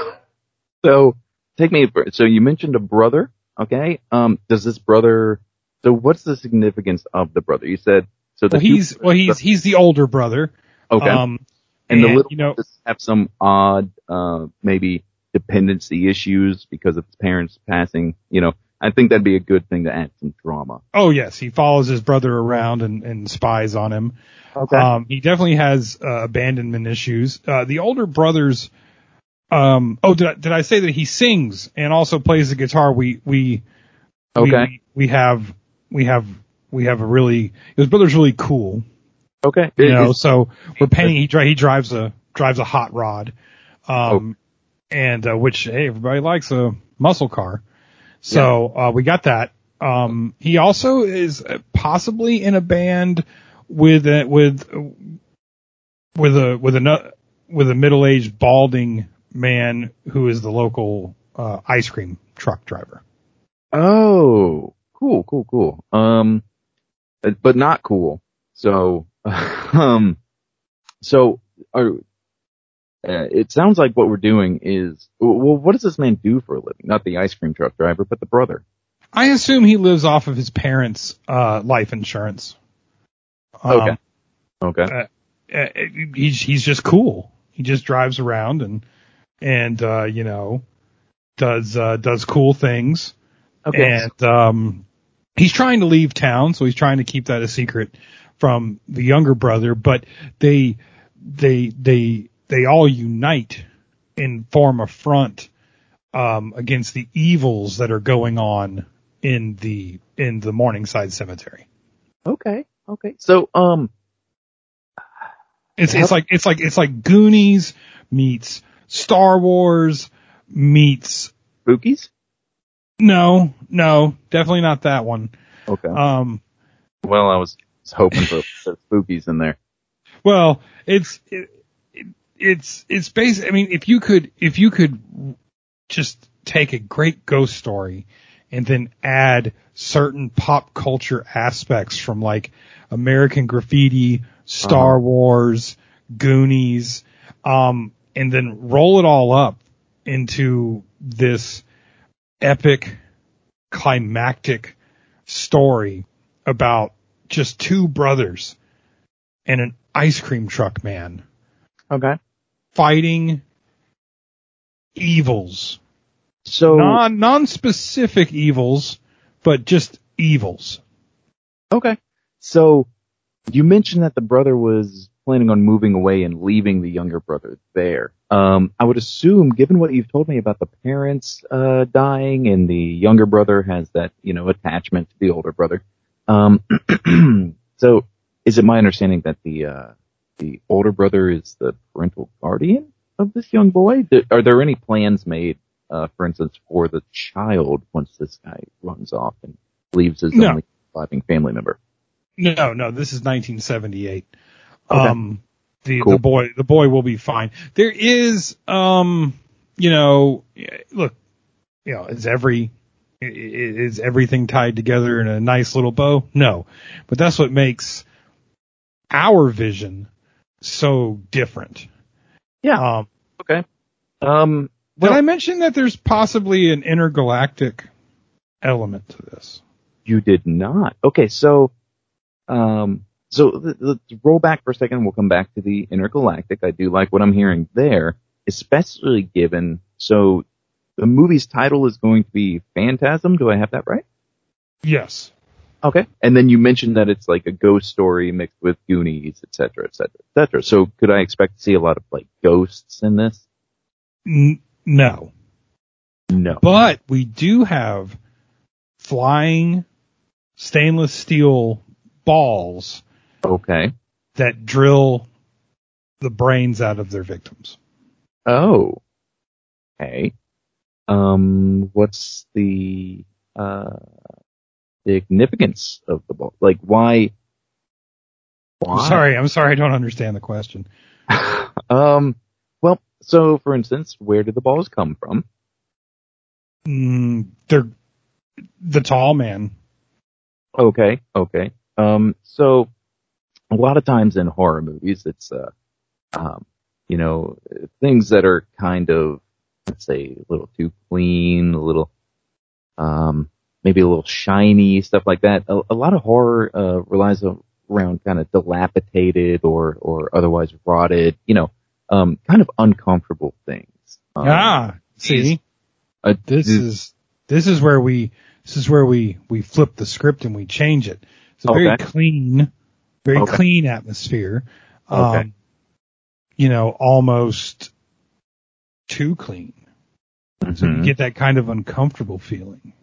so take me. So you mentioned a brother. Okay. Um, does this brother? So what's the significance of the brother? You said so. The Well, two he's well he's he's the older brother. okay. Um, and the little you know, brothers have some odd, uh, maybe dependency issues because of his parents passing. You know, I think that'd be a good thing to add some drama. oh yes, he follows his brother around and, and spies on him. Okay. Um, he definitely has uh, abandonment issues. Uh, the older brothers. Um, oh, did I, did I say that he sings and also plays the guitar? We we we- Okay. we, we have we have we have a really his brother's really cool. okay. You Is- know, is- so we're painting. He dri- he drives a drives a hot rod, um, and uh, which hey everybody likes a muscle car. So uh, we got that. Um, he also is uh, possibly in a band with a, with with a with a with a middle aged balding man who is the local uh, ice cream truck driver. Oh, cool, cool, cool. Um, but not cool. So, um, so are, uh, it sounds like what we're doing is, well, what does this man do for a living? Not the ice cream truck driver, but the brother. I assume he lives off of his parents' uh, life insurance. Um, Okay. Okay. uh, he's he's just cool. He just drives around and and uh, you know does uh, does cool things. Okay. And um, he's trying to leave town, so he's trying to keep that a secret from the younger brother. But they they they they all unite and form a front um, against the evils that are going on in the in the Morningside Cemetery. Okay. Okay. So, um, It's Yep. it's like it's like it's like Goonies meets Star Wars meets spookies? no no definitely not that one. Okay. Um, well, I was hoping for for spookies in there. well it's it, it, it's it's basic. I mean, if you could if you could just take a great ghost story and then add certain pop culture aspects from like American Graffiti, Star Uh-huh. Wars, Goonies, um, and then roll it all up into this epic, climactic story about just two brothers and an ice cream truck man Okay. Fighting evils. So Non non-specific evils, but just evils. okay. So you mentioned that the brother was planning on moving away and leaving the younger brother there. Um, I would assume, given what you've told me about the parents uh, dying and the younger brother has that you know attachment to the older brother. Um, so is it my understanding that the uh, the older brother is the parental guardian of this young boy? Are there any plans made, uh, for instance, for the child once this guy runs off and leaves his No. only surviving family member? No, no, this is 1978. Okay. Um, the Cool. the boy the boy will be fine. There is, um, you know, look, you know, is every is everything tied together in a nice little bow? No, but that's what makes our vision so different. Yeah. Um, Okay. Um, did well, I mention that there's possibly an intergalactic element to this? You did not. Okay, so, um, so let's roll back for a second. We'll come back to the intergalactic. I do like what I'm hearing there, especially given. So, the movie's title is going to be Phantasm. Do I have that right? Yes. Okay. And then you mentioned that it's like a ghost story mixed with Goonies, et cetera, et cetera, et cetera. So, could I expect to see a lot of like ghosts in this? N- no. No. But we do have flying stainless steel balls Okay. that drill the brains out of their victims. Oh. Okay. Um, what's the, uh, significance of the ball? Like, why? I'm Why? sorry, I'm sorry, I don't understand the question. um, well, so for instance, where did the balls come from? Mm, they're the tall man. Okay. Okay. Um, so a lot of times in horror movies, it's, uh, um, you know, things that are kind of, let's say, a little too clean, a little, um, maybe a little shiny, stuff like that. A, a lot of horror, uh, relies around kind of dilapidated or, or otherwise rotted, you know, um, kind of uncomfortable things. Um, ah, see, uh, this is this is where we this is where we we flip the script and we change it. It's a very clean, very Okay. clean atmosphere. Um, Okay. you know, almost too clean. So you get that kind of uncomfortable feeling.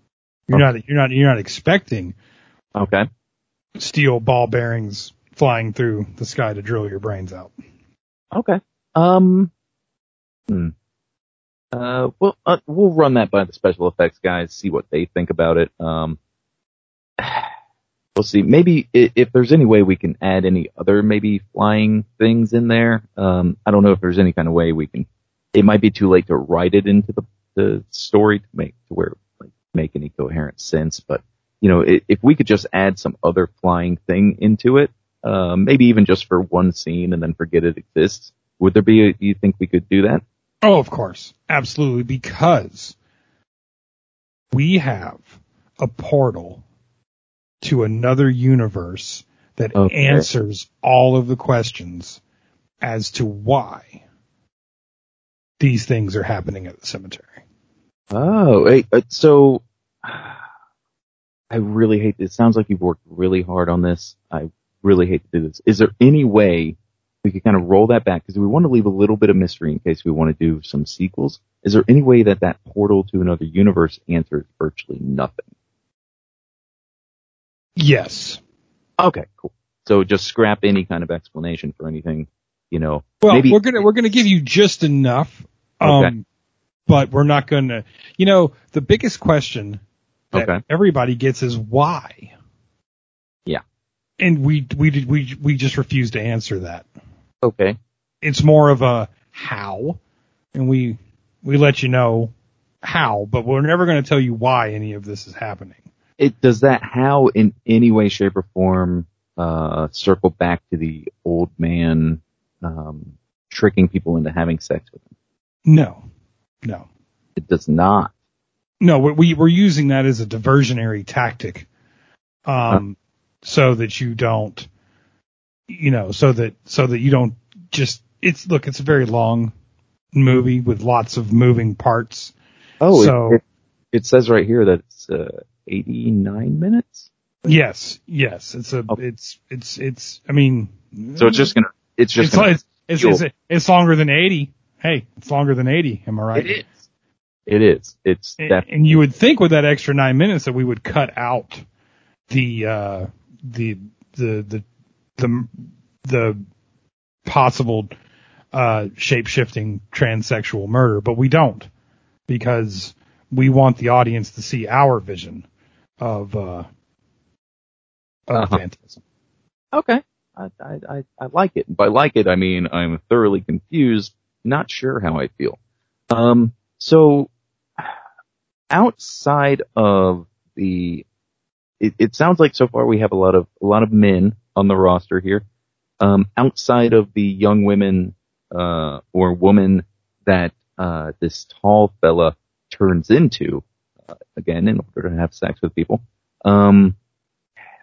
You're Okay. not you're not you're not expecting okay. steel ball bearings flying through the sky to drill your brains out. Okay. Um. Hmm. Uh. Well, uh, we'll run that by the special effects guys, see what they think about it. Um. We'll see. Maybe i- if there's any way we can add any other maybe flying things in there. Um. I don't know if there's any kind of way we can. It might be too late to write it into the the story to make to where make any coherent sense. But you know, i if we could just add some other flying thing into it, uh, maybe even just for one scene and then forget it exists. Would there be a, you think we could do that? Oh, of course. Absolutely. Because we have a portal to another universe that Okay. answers all of the questions as to why these things are happening at the cemetery. Oh, hey, uh, so I really hate this. It sounds like you've worked really hard on this. I really hate to do this. Is there any way we could kind of roll that back? Because we want to leave a little bit of mystery in case we want to do some sequels. Is there any way that that portal to another universe answers virtually nothing? Yes. Okay, cool. So just scrap any kind of explanation for anything, you know. Well, maybe we're gonna we're gonna give you just enough, um, Okay. But we're not gonna. You know, the biggest question that Okay. everybody gets is why. Yeah. And we we we we just refuse to answer that. okay. It's more of a how, and we we let you know how, but we're never going to tell you why any of this is happening. it does that how in any way, shape, or form uh, circle back to the old man um, tricking people into having sex with him? No, no, It does not. no. We we- we're using that as a diversionary tactic, um, so that you don't, you know, so that so that you don't just. It's look. It's a very long movie with lots of moving parts. Oh, it- it, it says right here that it's uh, 89 minutes. Yes, yes, it's a, Oh. it's, it's, it's. I mean, So it's just gonna, it's just it's, gonna, it's, it's, it's, it's longer than eighty. Hey, it's longer than eighty. Am I right? it is. It is. It's And- definitely. And you would think with that extra nine minutes that we would cut out the uh, the the the the the possible uh, shape shifting transsexual murder, but we don't because we want the audience to see our vision of uh, of Uh-huh. Phantasm. Okay. I, I, I, I like it. By like it, I mean I'm thoroughly confused, not sure how I feel. Um, so outside of the, it, it sounds like so far we have a lot of, a lot of men on the roster here. Um, outside of the young women, uh, or woman that, uh, this tall fella turns into, uh, again, in order to have sex with people. Um,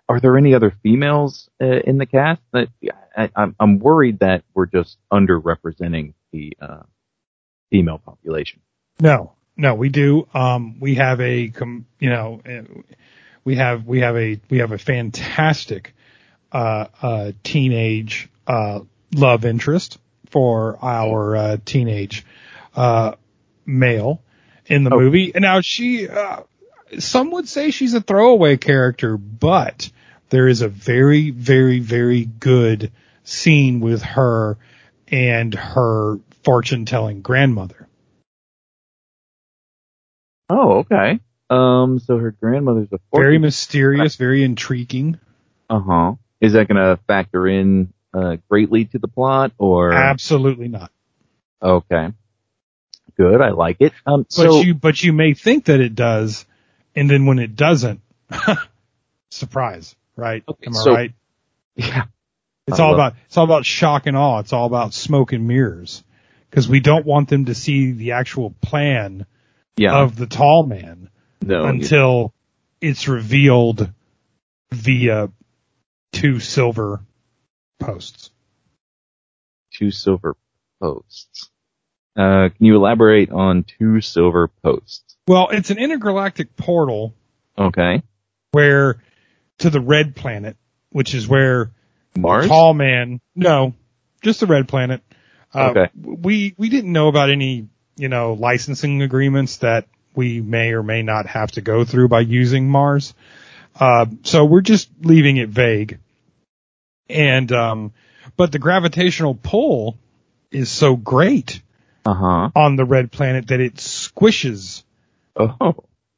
are there any other females uh, in the cast? That I, I'm worried that we're just underrepresenting the uh, female population. No, no, we do. Um, we have a, com, you know, uh, we have we have a we have a fantastic uh, uh, teenage uh, love interest for our uh, teenage uh, male in the Oh. movie. And now she, uh, some would say she's a throwaway character, but there is a very, very, very good scene with her and her fortune telling grandmother. Oh, okay. Um, so her grandmother's a Very mysterious, very intriguing. Uh huh. Is that going to factor in uh, greatly to the plot, or Absolutely not. okay? Good, I like it. Um, But so you, but you may think that it does, and then when it doesn't, surprise, right? Okay, Am I so- right? yeah, It's all about it's all about shock and awe. It's all about smoke and mirrors because we don't want them to see the actual plan yeah. of the tall man no, until it's revealed via two silver posts. two silver posts. Uh, can you elaborate on two silver posts? Well, it's an intergalactic portal Okay. where to the red planet, which is where Mars? tall man. No, just the red planet. Uh, Okay. We we didn't know about any you know licensing agreements that we may or may not have to go through by using Mars. Uh, so we're just leaving it vague. And um, but the gravitational pull is so great Uh huh. on the red planet that it squishes Oh.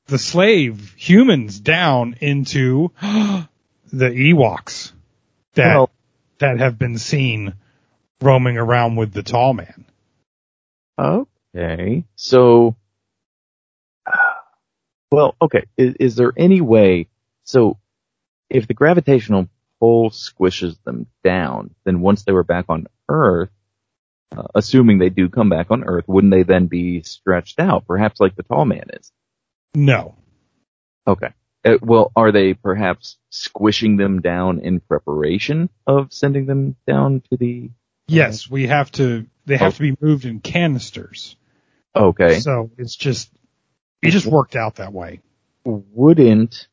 the slave humans down into the Ewoks that Well- that have been seen roaming around with the tall man. Okay. So, well, okay. Is, is there any way? So, if the gravitational pull squishes them down, then once they were back on Earth, uh, assuming they do come back on Earth, wouldn't they then be stretched out, perhaps like the tall man is? No. Okay. Uh, well, are they perhaps squishing them down in preparation of sending them down to the? Yes, we have to. They have to be moved in canisters. Okay. So it's just it just worked out that way. Wouldn't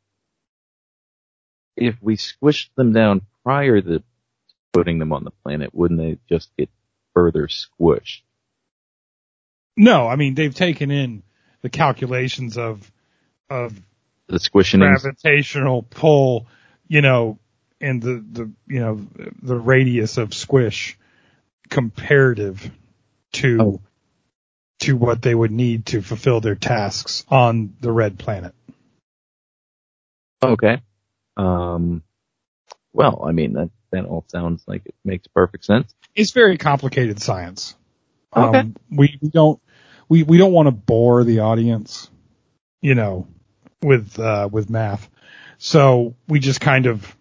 if we squished them down prior to putting them on the planet, wouldn't they just get further squished? No, I mean they've taken in the calculations of of The squishing. gravitational pull, you know, and the the you know the radius of squish comparative to Oh. to what they would need to fulfill their tasks on the red planet. Okay. Um. Well, I mean that that all sounds like it makes perfect sense. It's very complicated science. Okay. Um, we, we don't we, we don't want to bore the audience, you know, with uh, with math. So we just kind of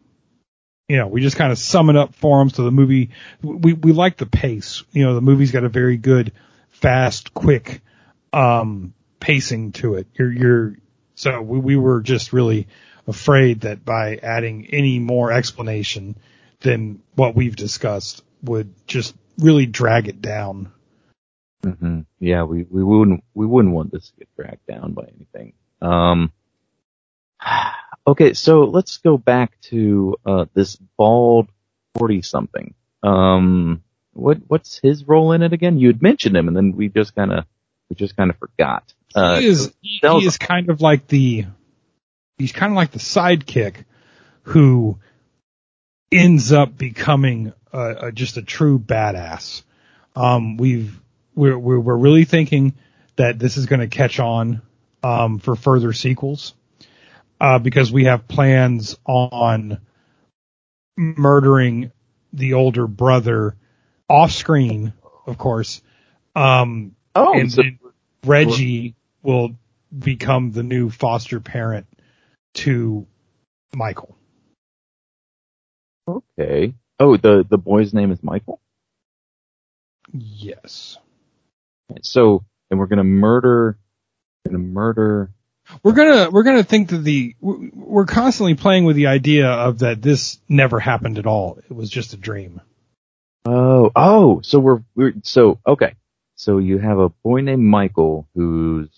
you know, we just kind of sum it up for them. So the movie, we, we like the pace. You know, the movie's got a very good, fast, quick, um, pacing to it. You're, you're, so we, we were just really afraid that by adding any more explanation than what we've discussed would just really drag it down. hmm Yeah, we, we wouldn't we wouldn't want this to get dragged down by anything. Um, okay, so let's go back to uh, this bald forty something. Um, what what's his role in it again? You had mentioned him, and then we just kind of we just kind of forgot. Uh, he is he, is kind of like the he's kind of like the sidekick who ends up becoming a, a, just a true badass. Um, we've we're we're, we're really thinking that this is going to catch on um, for further sequels uh, because we have plans on murdering the older brother off screen, of course. Um, oh, and so- then Reggie will become the new foster parent to Michael. okay. Oh, the the boy's name is Michael. Yes. So, and we're gonna murder, gonna murder. We're gonna we're gonna think that the we're constantly playing with the idea of that this never happened at all. It was just a dream. Oh, oh, so we're we're so okay. So you have a boy named Michael whose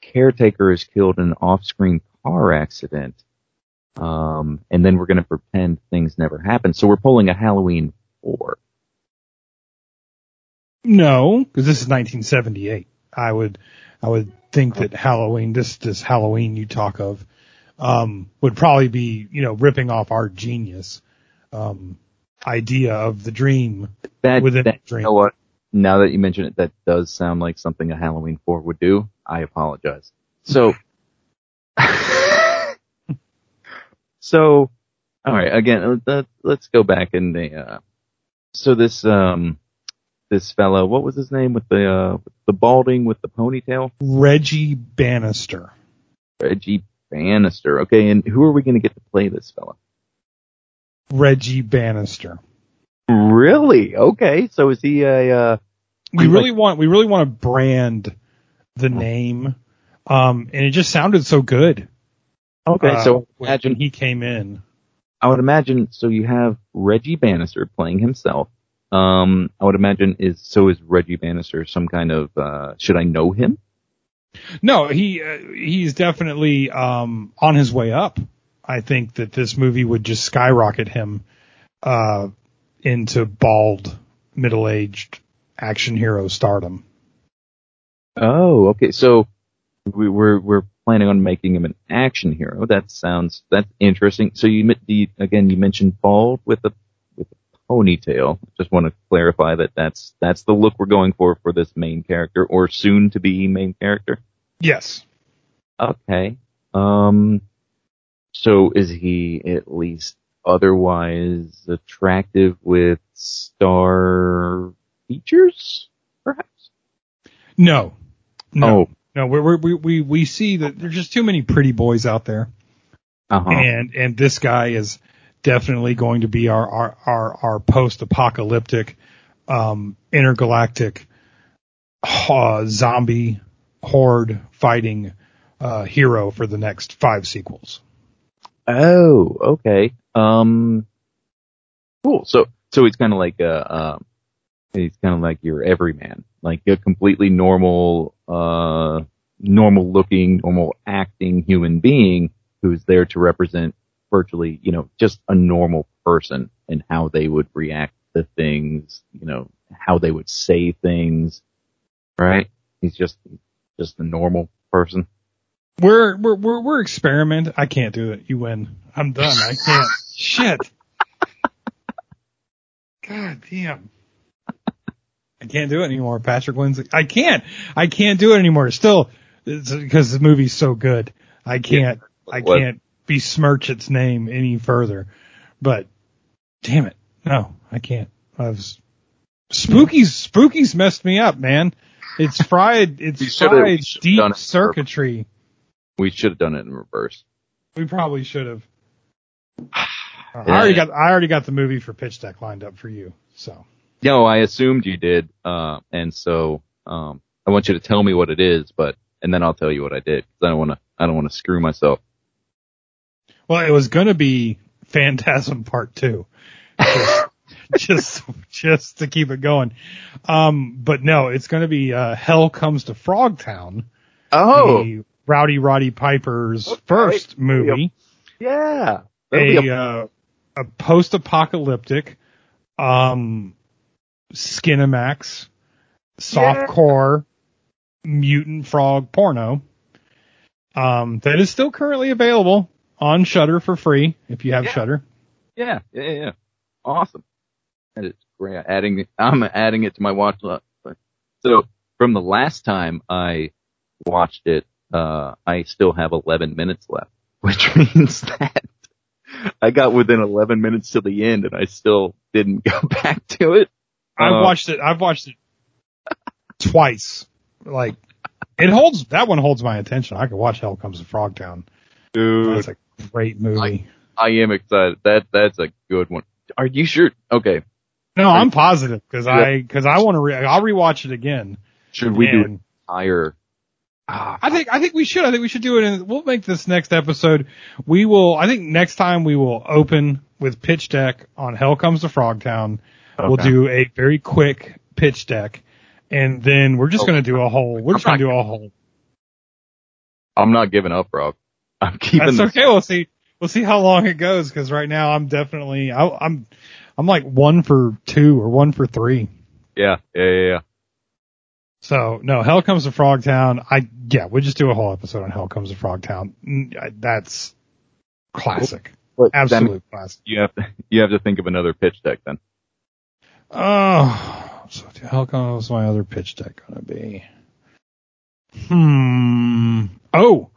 caretaker is killed in an off-screen car accident. Um, and then we're gonna pretend things never happened. So we're pulling a Halloween four. No, because this is 1978. I would I would think that Halloween this this Halloween you talk of um, would probably be you know ripping off our genius um, idea of the dream That, within that dream. you know what? Now that you mention it, that does sound like something a Halloween four would do. I apologize. So, so, all right. Again, let, let's go back in the. Uh, so this um this fellow, what was his name with the uh the balding with the ponytail? Reggie Bannister. Reggie Bannister. Okay, and who are we going to get to play this fella? Reggie Bannister. Really? Okay. So is he a? Uh, We really like- want we really want to brand the name, um, and it just sounded so good. okay. uh, so imagine he came in. I would imagine so you have Reggie Bannister playing himself. Um, I would imagine is so is Reggie Bannister some kind of uh should I know him? No, he uh, he's definitely um, on his way up. I think that this movie would just skyrocket him uh, into bald, middle-aged action hero stardom. Oh, okay. So we, we're we're planning on making him an action hero. That sounds that's interesting. So you, the, again you mentioned bald with a ponytail. Just want to clarify that that's that's the look we're going for for this main character or soon to be main character. Yes. Okay. Um. So is he at least otherwise attractive with star features? Perhaps. No. No. Oh. No. We're, we we we see that there's just too many pretty boys out there, Uh huh. and and this guy is definitely going to be our our our, our post-apocalyptic, um, intergalactic, uh, zombie horde fighting uh, hero for the next five sequels. Oh, okay. Um, cool. So, so he's kind of like a, um, he's kind of like your everyman, like a completely normal, uh, normal looking, normal acting human being who's there to represent virtually, you know, just a normal person and how they would react to things, you know, how they would say things, right? He's just, just a normal person. We're we're we're we're experiment. I can't do it. You win. I'm done. I can't. Shit. God damn. I can't do it anymore, Patrick Lindsay. I can't. I can't do it anymore. Still, because the movie's so good. I can't. I can't besmirch its name any further. But damn it, no, I can't. I was spooky's spooky's messed me up, man. It's fried. It's fried deep it. circuitry. We should have done it in reverse. We probably should have. I already got I already got the movie for pitch deck lined up for you. So No, I assumed you did, uh, and so um, I want you to tell me what it is, but and then I'll tell you what I did because I don't want to. I don't want to screw myself. Well, it was gonna be Phantasm Part Two. Just, just just to keep it going. Um, but no, it's going to be uh, Hell Comes to Frogtown. Oh, the Rowdy Roddy Piper's Okay. first movie. yeah. That'll a a- uh, a post-apocalyptic um Skinamax softcore mutant frog porno um that is still currently available on Shudder for free if you have Yeah. Shudder. yeah, yeah, yeah. Awesome. That is great. Adding, I'm adding it to my watch list. So from the last time I watched it, uh, I still have 11 minutes left, which means that I got within 11 minutes to the end and I still didn't go back to it. I've Uh, watched it. I've watched it twice. Like it holds that one holds my attention. I could watch Hell Comes to Frogtown. Dude, great movie. I am excited. That, that's a good one. Are you sure? Okay. no, I'm positive because Yeah. I because I want to. Re- I'll rewatch it again. Should we do an entire, ah, I think I think we should. I think we should do it. And we'll make this next episode. We will. I think next time we will open with pitch deck on Hell Comes to Frogtown. We'll do a very quick pitch deck, and then we're just Oh, going to do a whole. We're just I'm going to do a whole. I'm not giving up, bro. I'm keeping That's okay. We'll see. We'll see how long it goes because right now I'm definitely I, I'm I'm like one for two or one for three. Yeah, yeah, yeah, yeah. So no, Hell Comes to Frogtown. I yeah, we'll just do a whole episode on Hell Comes to Frogtown. Mm, I- That's classic, But absolute classic. You have to, you have to think of another pitch deck then. Oh, so how comes my other pitch deck gonna be? Hmm. Oh,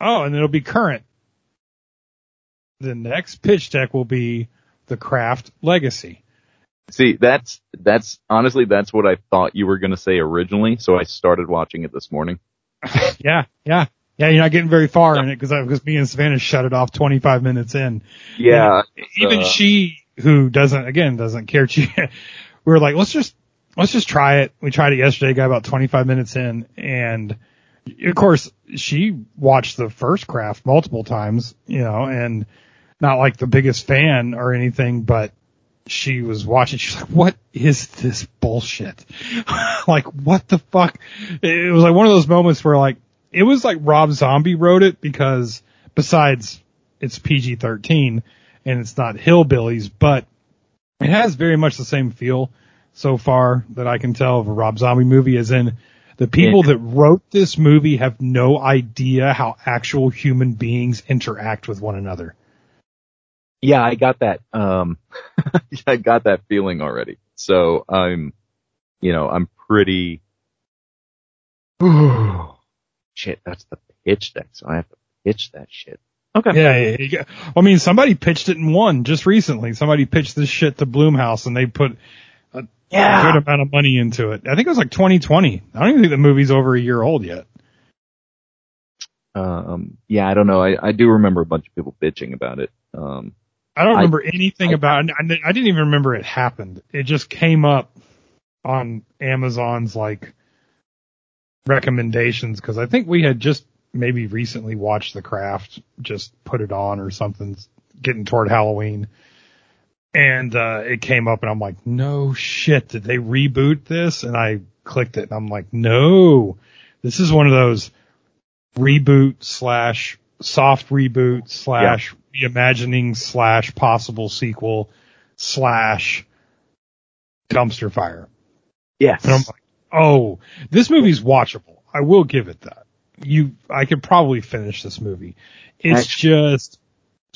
oh, and it'll be current. The next pitch deck will be the Craft Legacy. See, that's, that's, honestly, that's what I thought you were going to say originally, so I started watching it this morning. Yeah, yeah, yeah. You're not getting very far in it because because me and Savannah shut it off 25 minutes in. Yeah. Even Uh, she, who doesn't again doesn't care, she, we were like, let's just let's just try it. We tried it yesterday, got about 25 minutes in, and of course she watched the first craft multiple times, you know, and not like the biggest fan or anything, but she was watching. She's like, "What is this bullshit? like, what the fuck?" It was like one of those moments where like it was like Rob Zombie wrote it because besides it's PG-13 and it's not hillbillies, but it has very much the same feel so far that I can tell of a Rob Zombie movie as in the people that wrote this movie have no idea how actual human beings interact with one another. Yeah, I got that, um, I got that feeling already. So I'm, you know, I'm pretty, shit, that's the pitch deck, so I have to pitch that shit. Okay. Yeah, yeah, yeah. I mean, somebody pitched it and won just recently. Somebody pitched this shit to Blumhouse and they put a Yeah. good amount of money into it. I think it was like 2020. I don't even think the movie's over a year old yet. Um, yeah, I don't know. I, I do remember a bunch of people bitching about it. Um, I don't I- remember anything I- about it. I, I didn't even remember it happened. It just came up on Amazon's like recommendations because I think we had just maybe recently watched The Craft, just put it on or something, getting toward Halloween. And, uh, it came up and I'm like, no shit, did they reboot this? And I clicked it and I'm like, no, this is one of those reboot slash soft reboot slash reimagining slash possible sequel slash dumpster fire. yes. And I'm like, oh, this movie's watchable. I will give it that. You, I could probably finish this movie. It's just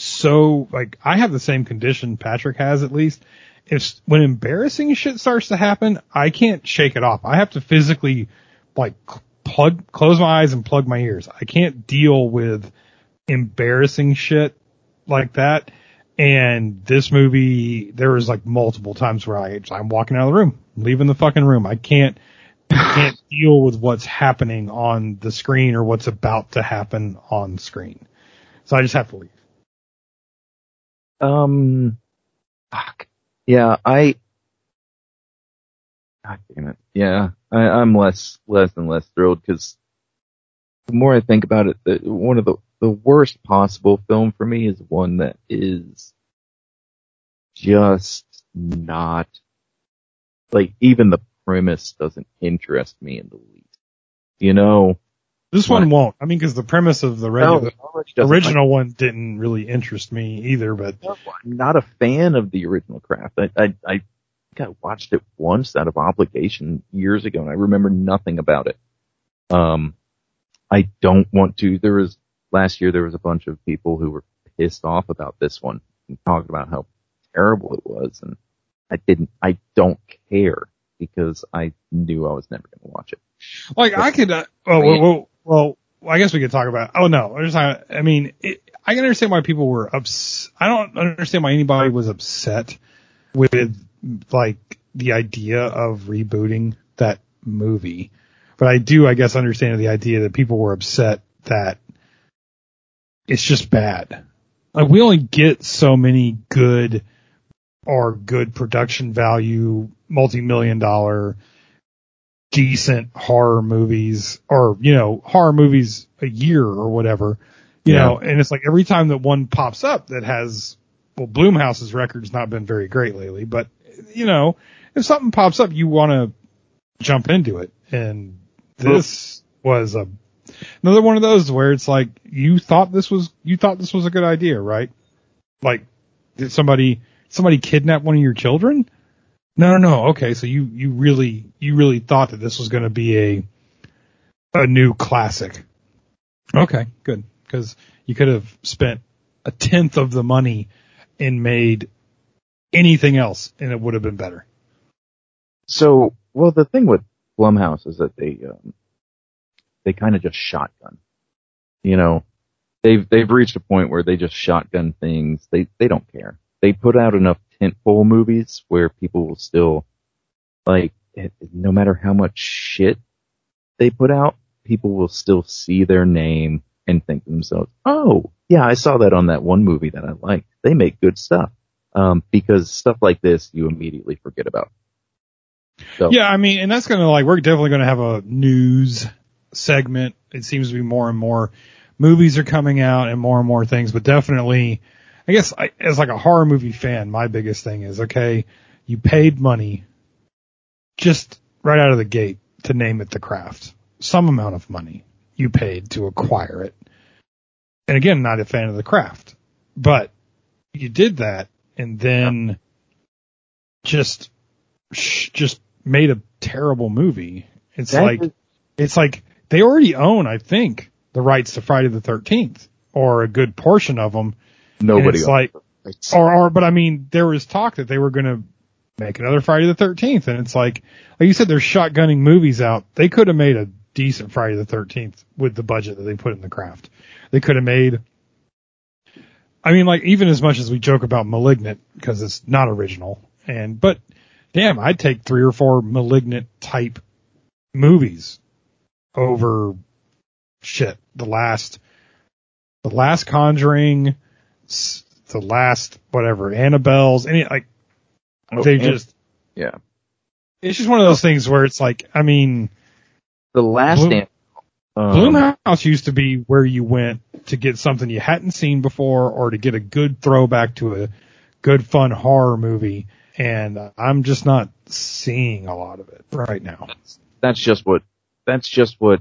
so like I have the same condition Patrick has at least. If when embarrassing shit starts to happen, I can't shake it off. I have to physically like plug, close my eyes and plug my ears. I can't deal with embarrassing shit like that. And this movie, there was like multiple times where I, I'm walking out of the room, leaving the fucking room. I can't, I can't deal with what's happening on the screen or what's about to happen on screen. So I just have to leave. Um, fuck. Yeah, I. God damn it. Yeah, I, I'm less, less and less thrilled because the more I think about it, the, one of the the worst possible film for me is one that is just not like even the premise doesn't interest me in the least. You know, This What? one won't. I mean, because the premise of the regular, the knowledge doesn't- original one didn't really interest me either. But I'm not a fan of the original craft. I, I, I think I watched it once out of obligation years ago and I remember nothing about it. Um, I don't want to, there was, last year there was a bunch of people who were pissed off about this one and talked about how terrible it was and I didn't, I don't care because I knew I was never going to watch it. like, I could. Uh, oh, well, well, well, I guess we could talk about. Oh no, I mean, it, I can understand why people were ups. I don't understand why anybody was upset with like the idea of rebooting that movie. But I do, I guess, understand the idea that people were upset that it's just bad. Like we only get so many good or good production value, multi-million dollar, decent horror movies or, you know, horror movies a year or whatever, you Yeah. know, and it's like every time that one pops up that has, well, Blumhouse's record's not been very great lately, but you know, if something pops up, you want to jump into it. And this was a, another one of those where it's like, you thought this was, you thought this was a good idea, right? Like, did somebody, somebody kidnap one of your children? No, no, no. Okay. So you, you really, you really thought that this was going to be a, a new classic. Okay. Good. Cause you could have spent a tenth of the money and made anything else and it would have been better. So, well, the thing with Blumhouse is that they, um, they kind of just shotgun. You know, they've, they've reached a point where they just shotgun things. They, they don't care. They put out enough tentpole movies where people will still, like, no matter how much shit they put out, people will still see their name and think to themselves, oh, yeah, I saw that on that one movie that I liked. They make good stuff. Um, because stuff like this you immediately forget about. So, Yeah, I mean, and that's gonna like we're definitely gonna have a news segment. It seems to be more and more movies are coming out and more and more things, but definitely, I guess I, as like a horror movie fan, my biggest thing is okay, you paid money just right out of the gate to name it the craft. Some amount of money you paid to acquire it. And again, not a fan of the craft, but you did that and then just just made a terrible movie. It's That like is- it's like they already own, I think, the rights to Friday the Thirteenth or a good portion of them. Nobody it's like- It's- Or, or, but I mean, there was talk that they were going to make another Friday the Thirteenth, and it's like, like you said, they're shotgunning movies out. They could have made a decent Friday the Thirteenth with the budget that they put in the craft. They could have made. I mean, like even as much as we joke about *Malignant* because it's not original, and but damn, I'd take three or four *Malignant* type movies over shit. The last, the last Conjuring, the last whatever Annabelle's, any like Oh, they just yeah. it's just one of those things where it's like I mean The last Blum- um, Blumhouse used to be where you went to get something you hadn't seen before or to get a good throwback to a good fun horror movie and I'm just not seeing a lot of it right now. that's just what that's just what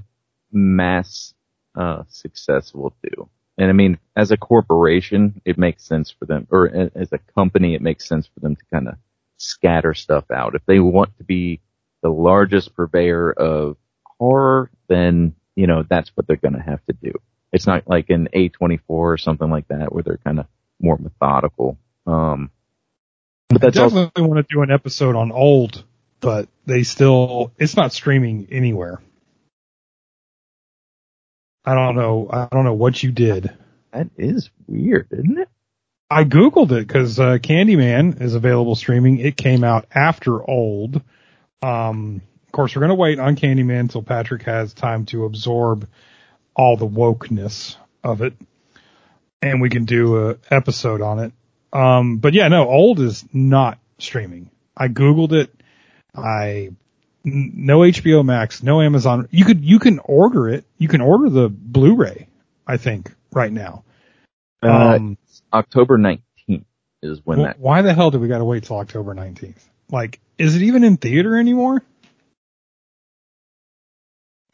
mass uh success will do. And I mean, as a corporation, it makes sense for them, or as a company, it makes sense for them to kind of scatter stuff out. If they want to be the largest purveyor of horror, then you know that's what they're going to have to do. It's not like an A24 or something like that where they're kind of more methodical. Um, but that's I also definitely want to do an episode on old, but they still it's not streaming anywhere. I don't know. I don't know what you did. that is weird, isn't it? I googled it because uh, Candyman is available streaming. It came out after Old. Um, of course, we're gonna wait on Candyman until Patrick has time to absorb all the wokeness of it, and we can do a episode on it. Um, but yeah, no, Old is not streaming. I googled it. I no HBO Max, no Amazon. You could you can order it. You can order the Blu-ray. I think right now. Uh, Um, October 19th is when Wh- that. Why the hell do we got to wait till October 19th? Like, is it even in theater anymore?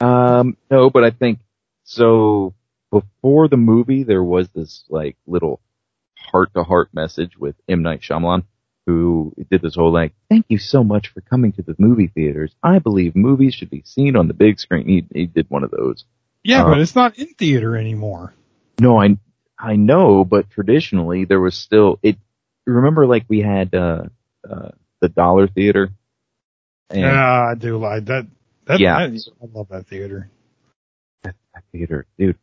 Um, no, but I think so. Before the movie, there was this like little heart to heart message with M Night Shyamalan, who did this whole like, "Thank you so much for coming to the movie theaters. I believe movies should be seen on the big screen." He he did one of those. Yeah, Uh, but it's not in theater anymore. No, I I know, but traditionally there was still it. Remember, like we had uh, uh the Dollar Theater. And Yeah, I do like that. That Yeah. I, I love that theater. that theater, dude.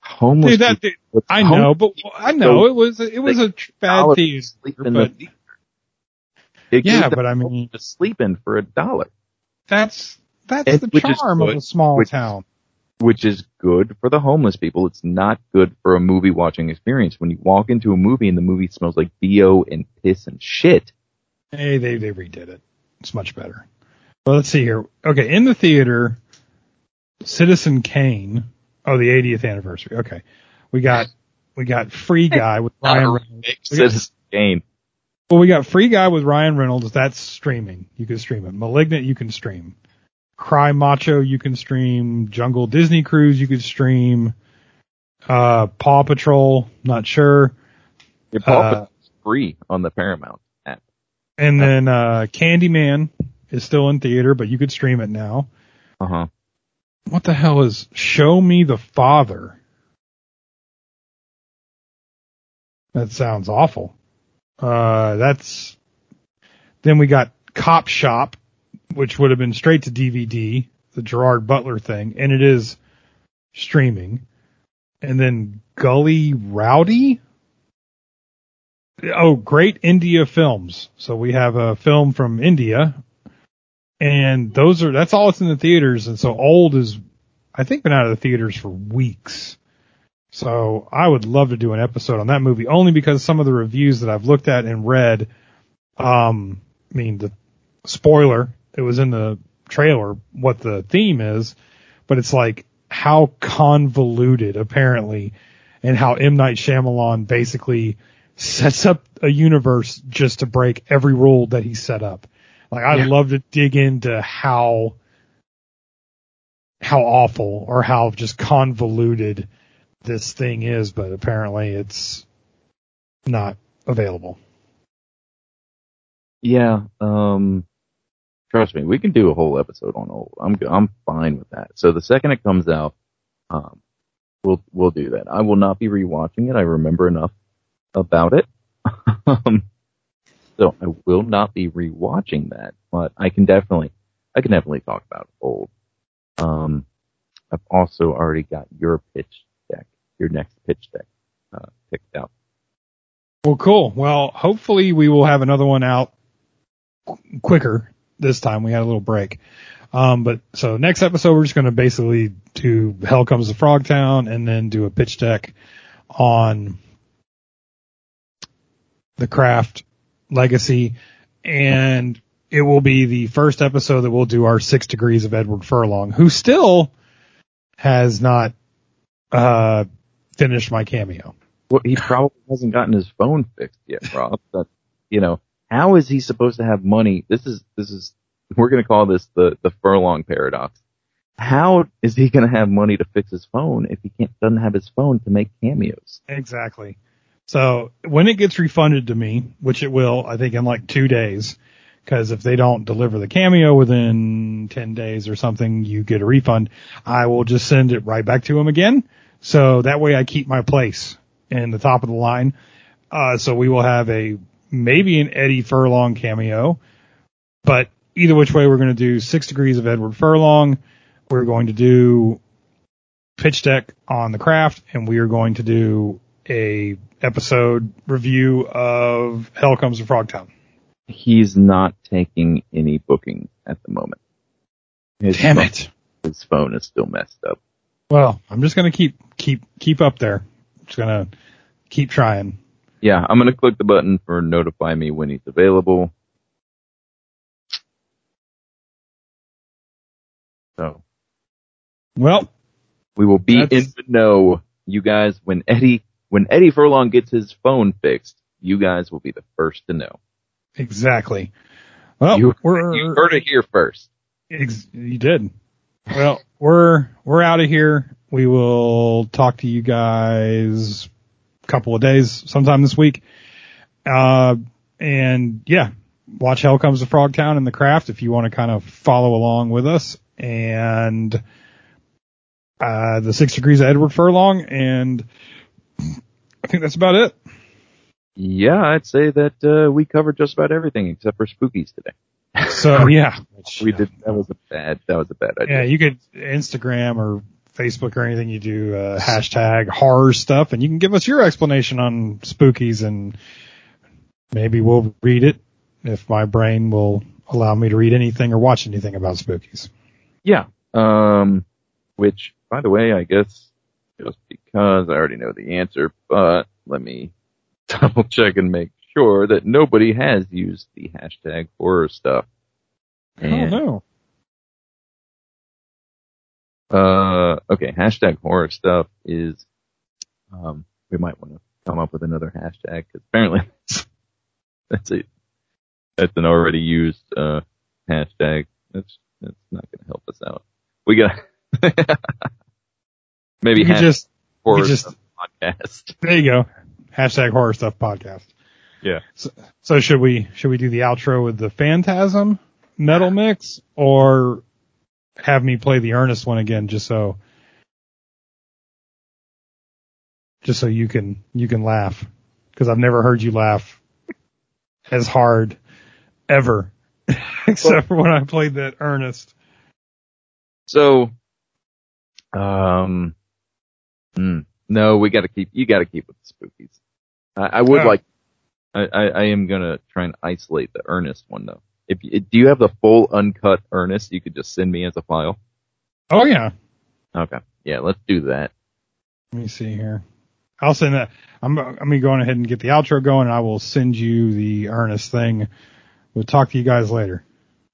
Homeless. Dude, that people dude, I know, but I know it was it was a bad theater, sleep in but theater. It yeah, gave but I mean to sleep in for a dollar, that's that's And the which is charm of a small which- town. which is good for the homeless people. It's not good for a movie watching experience. When you walk into a movie and the movie smells like bo and piss and shit. Hey, they they redid it. It's much better. Well, let's see here. Okay, in the theater, Citizen Kane. Oh, the 80th anniversary. Okay, we got we got Free Guy with Ryan Reynolds. Citizen Kane. Well, we got Free Guy with Ryan Reynolds. That's streaming. You can stream it. Malignant, you can stream. Cry Macho, you can stream. Jungle Disney Cruise, you can stream. Uh, Paw Patrol, not sure. Your Paw Uh, Patrol's free on the Paramount app. And then, uh, Candyman is still in theater, but you could stream it now. Uh huh. What the hell is Show Me the Father? That sounds awful. Uh, that's, then we got Cop Shop, which would have been straight to DVD, the Gerard Butler thing, and it is streaming. And then Gully Rowdy? Oh, great India films. So we have a film from India and those are, that's all it's in the theaters. And so old is, I think been out of the theaters for weeks. So I would love to do an episode on that movie only because some of the reviews that I've looked at and read, um, I mean, the spoiler, it was in the trailer what the theme is, but it's like how convoluted apparently and how M. Night Shyamalan basically sets up a universe just to break every rule that he set up. Like I'd Yeah. love to dig into how how awful or how just convoluted this thing is, but apparently it's not available. Yeah. Um. Trust me, we can do a whole episode on old. I'm I'm fine with that. So the second it comes out, um, we'll we'll do that. I will not be rewatching it. I remember enough about it. um, so I will not be rewatching that, but I can definitely I can definitely talk about old. Um, I've also already got your pitch your next pitch deck, uh, picked out. Well, cool. Well, hopefully we will have another one out qu- quicker this time. We had a little break. Um, but so next episode, we're just going to basically do Hell Comes to Frogtown and then do a pitch deck on the craft legacy. And it will be the first episode that we'll do our six degrees of Edward Furlong, who still has not, uh, finished my cameo. Well, he probably hasn't gotten his phone fixed yet, Rob. But, you know, how is he supposed to have money? This is, this is, we're going to call this the, the furlong paradox. How is he going to have money to fix his phone if he can't, doesn't have his phone to make cameos? Exactly. So when it gets refunded to me, which it will, I think in like two days, because if they don't deliver the cameo within 10 days or something, you get a refund. I will just send it right back to him again. So that way I keep my place in the top of the line. Uh, so we will have a, maybe an Eddie Furlong cameo, but either which way we're going to do six degrees of Edward Furlong. We're going to do pitch deck on the craft and we are going to do a episode review of Hell Comes to Frogtown. He's not taking any booking at the moment. His Damn phone- it. His phone is still messed up. Well, I'm just gonna keep, keep, keep up there. Just gonna keep trying. Yeah, I'm going to click the button for notify me when he's available. So Well, We will be in the know, you guys. When Eddie, when Eddie Furlong gets his phone fixed, you guys will be the first to know. Exactly. Well, you, we're you heard it here first. ex- you did. Well, we're we're out of here. We will talk to you guys a couple of days, sometime this week. Uh, and yeah, watch Hell Comes to Frogtown and the Craft if you want to kind of follow along with us. And uh, the Six Degrees of Edward Furlong, and I think that's about it. Yeah, I'd say that uh, we covered just about everything except for spookies today. So yeah, We did. That was a bad. That was a bad idea. Yeah, you could Instagram or Facebook or anything you do, uh, hashtag horror stuff and you can give us your explanation on spookies and maybe we'll read it if my brain will allow me to read anything or watch anything about spookies. Yeah. Um, which, by the way, I guess just because I already know the answer, but let me double check and make sure that nobody has used the hashtag horror stuff. Oh And, no. Uh, okay, hashtag horror stuff is, um, we might want to come up with another hashtag because apparently that's a, that's an already used, uh, hashtag. That's, that's not going to help us out. We got, maybe could hashtag just, horror just- stuff podcast. there you go. Hashtag horror stuff podcast. Yeah. So, so should we, should we do the outro with the phantasm metal mix or have me play the earnest one again just so, just so you can, you can laugh. Cause I've never heard you laugh as hard ever except for when I played that earnest. So, um, hmm, no, we got to keep. You got to keep with the spookies. I, I would Oh. like. I, I, I am gonna try and isolate the Ernest one though. If you- do you have the full uncut Ernest, you could just send me as a file. Oh yeah. Okay, yeah, let's do that. Let me see here. I'll send that. I'm, I'm going going ahead and get the outro going and I will send you the Ernest thing. We'll talk to you guys later.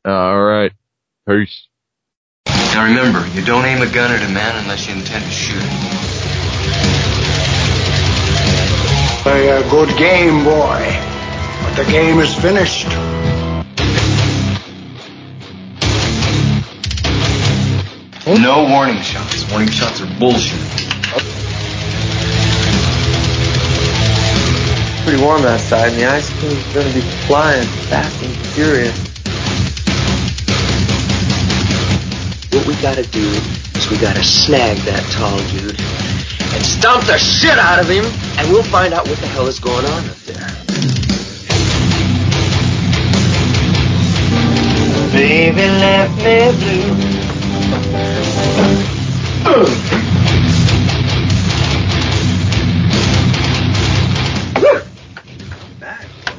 All right, peace. Now remember, you don't aim a gun at a man unless you intend to shoot him. Play a uh, good game, boy. But the game is finished. No warning shots. Warning shots are bullshit. Pretty warm outside, and the ice cream's gonna be flying fast and furious. What we gotta do is we gotta snag that tall dude and stomp the shit out of him, and we'll find out what the hell is going on up there. Baby left me blue.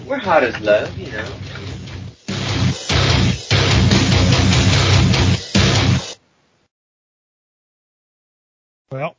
We're hot as love, you know. Well,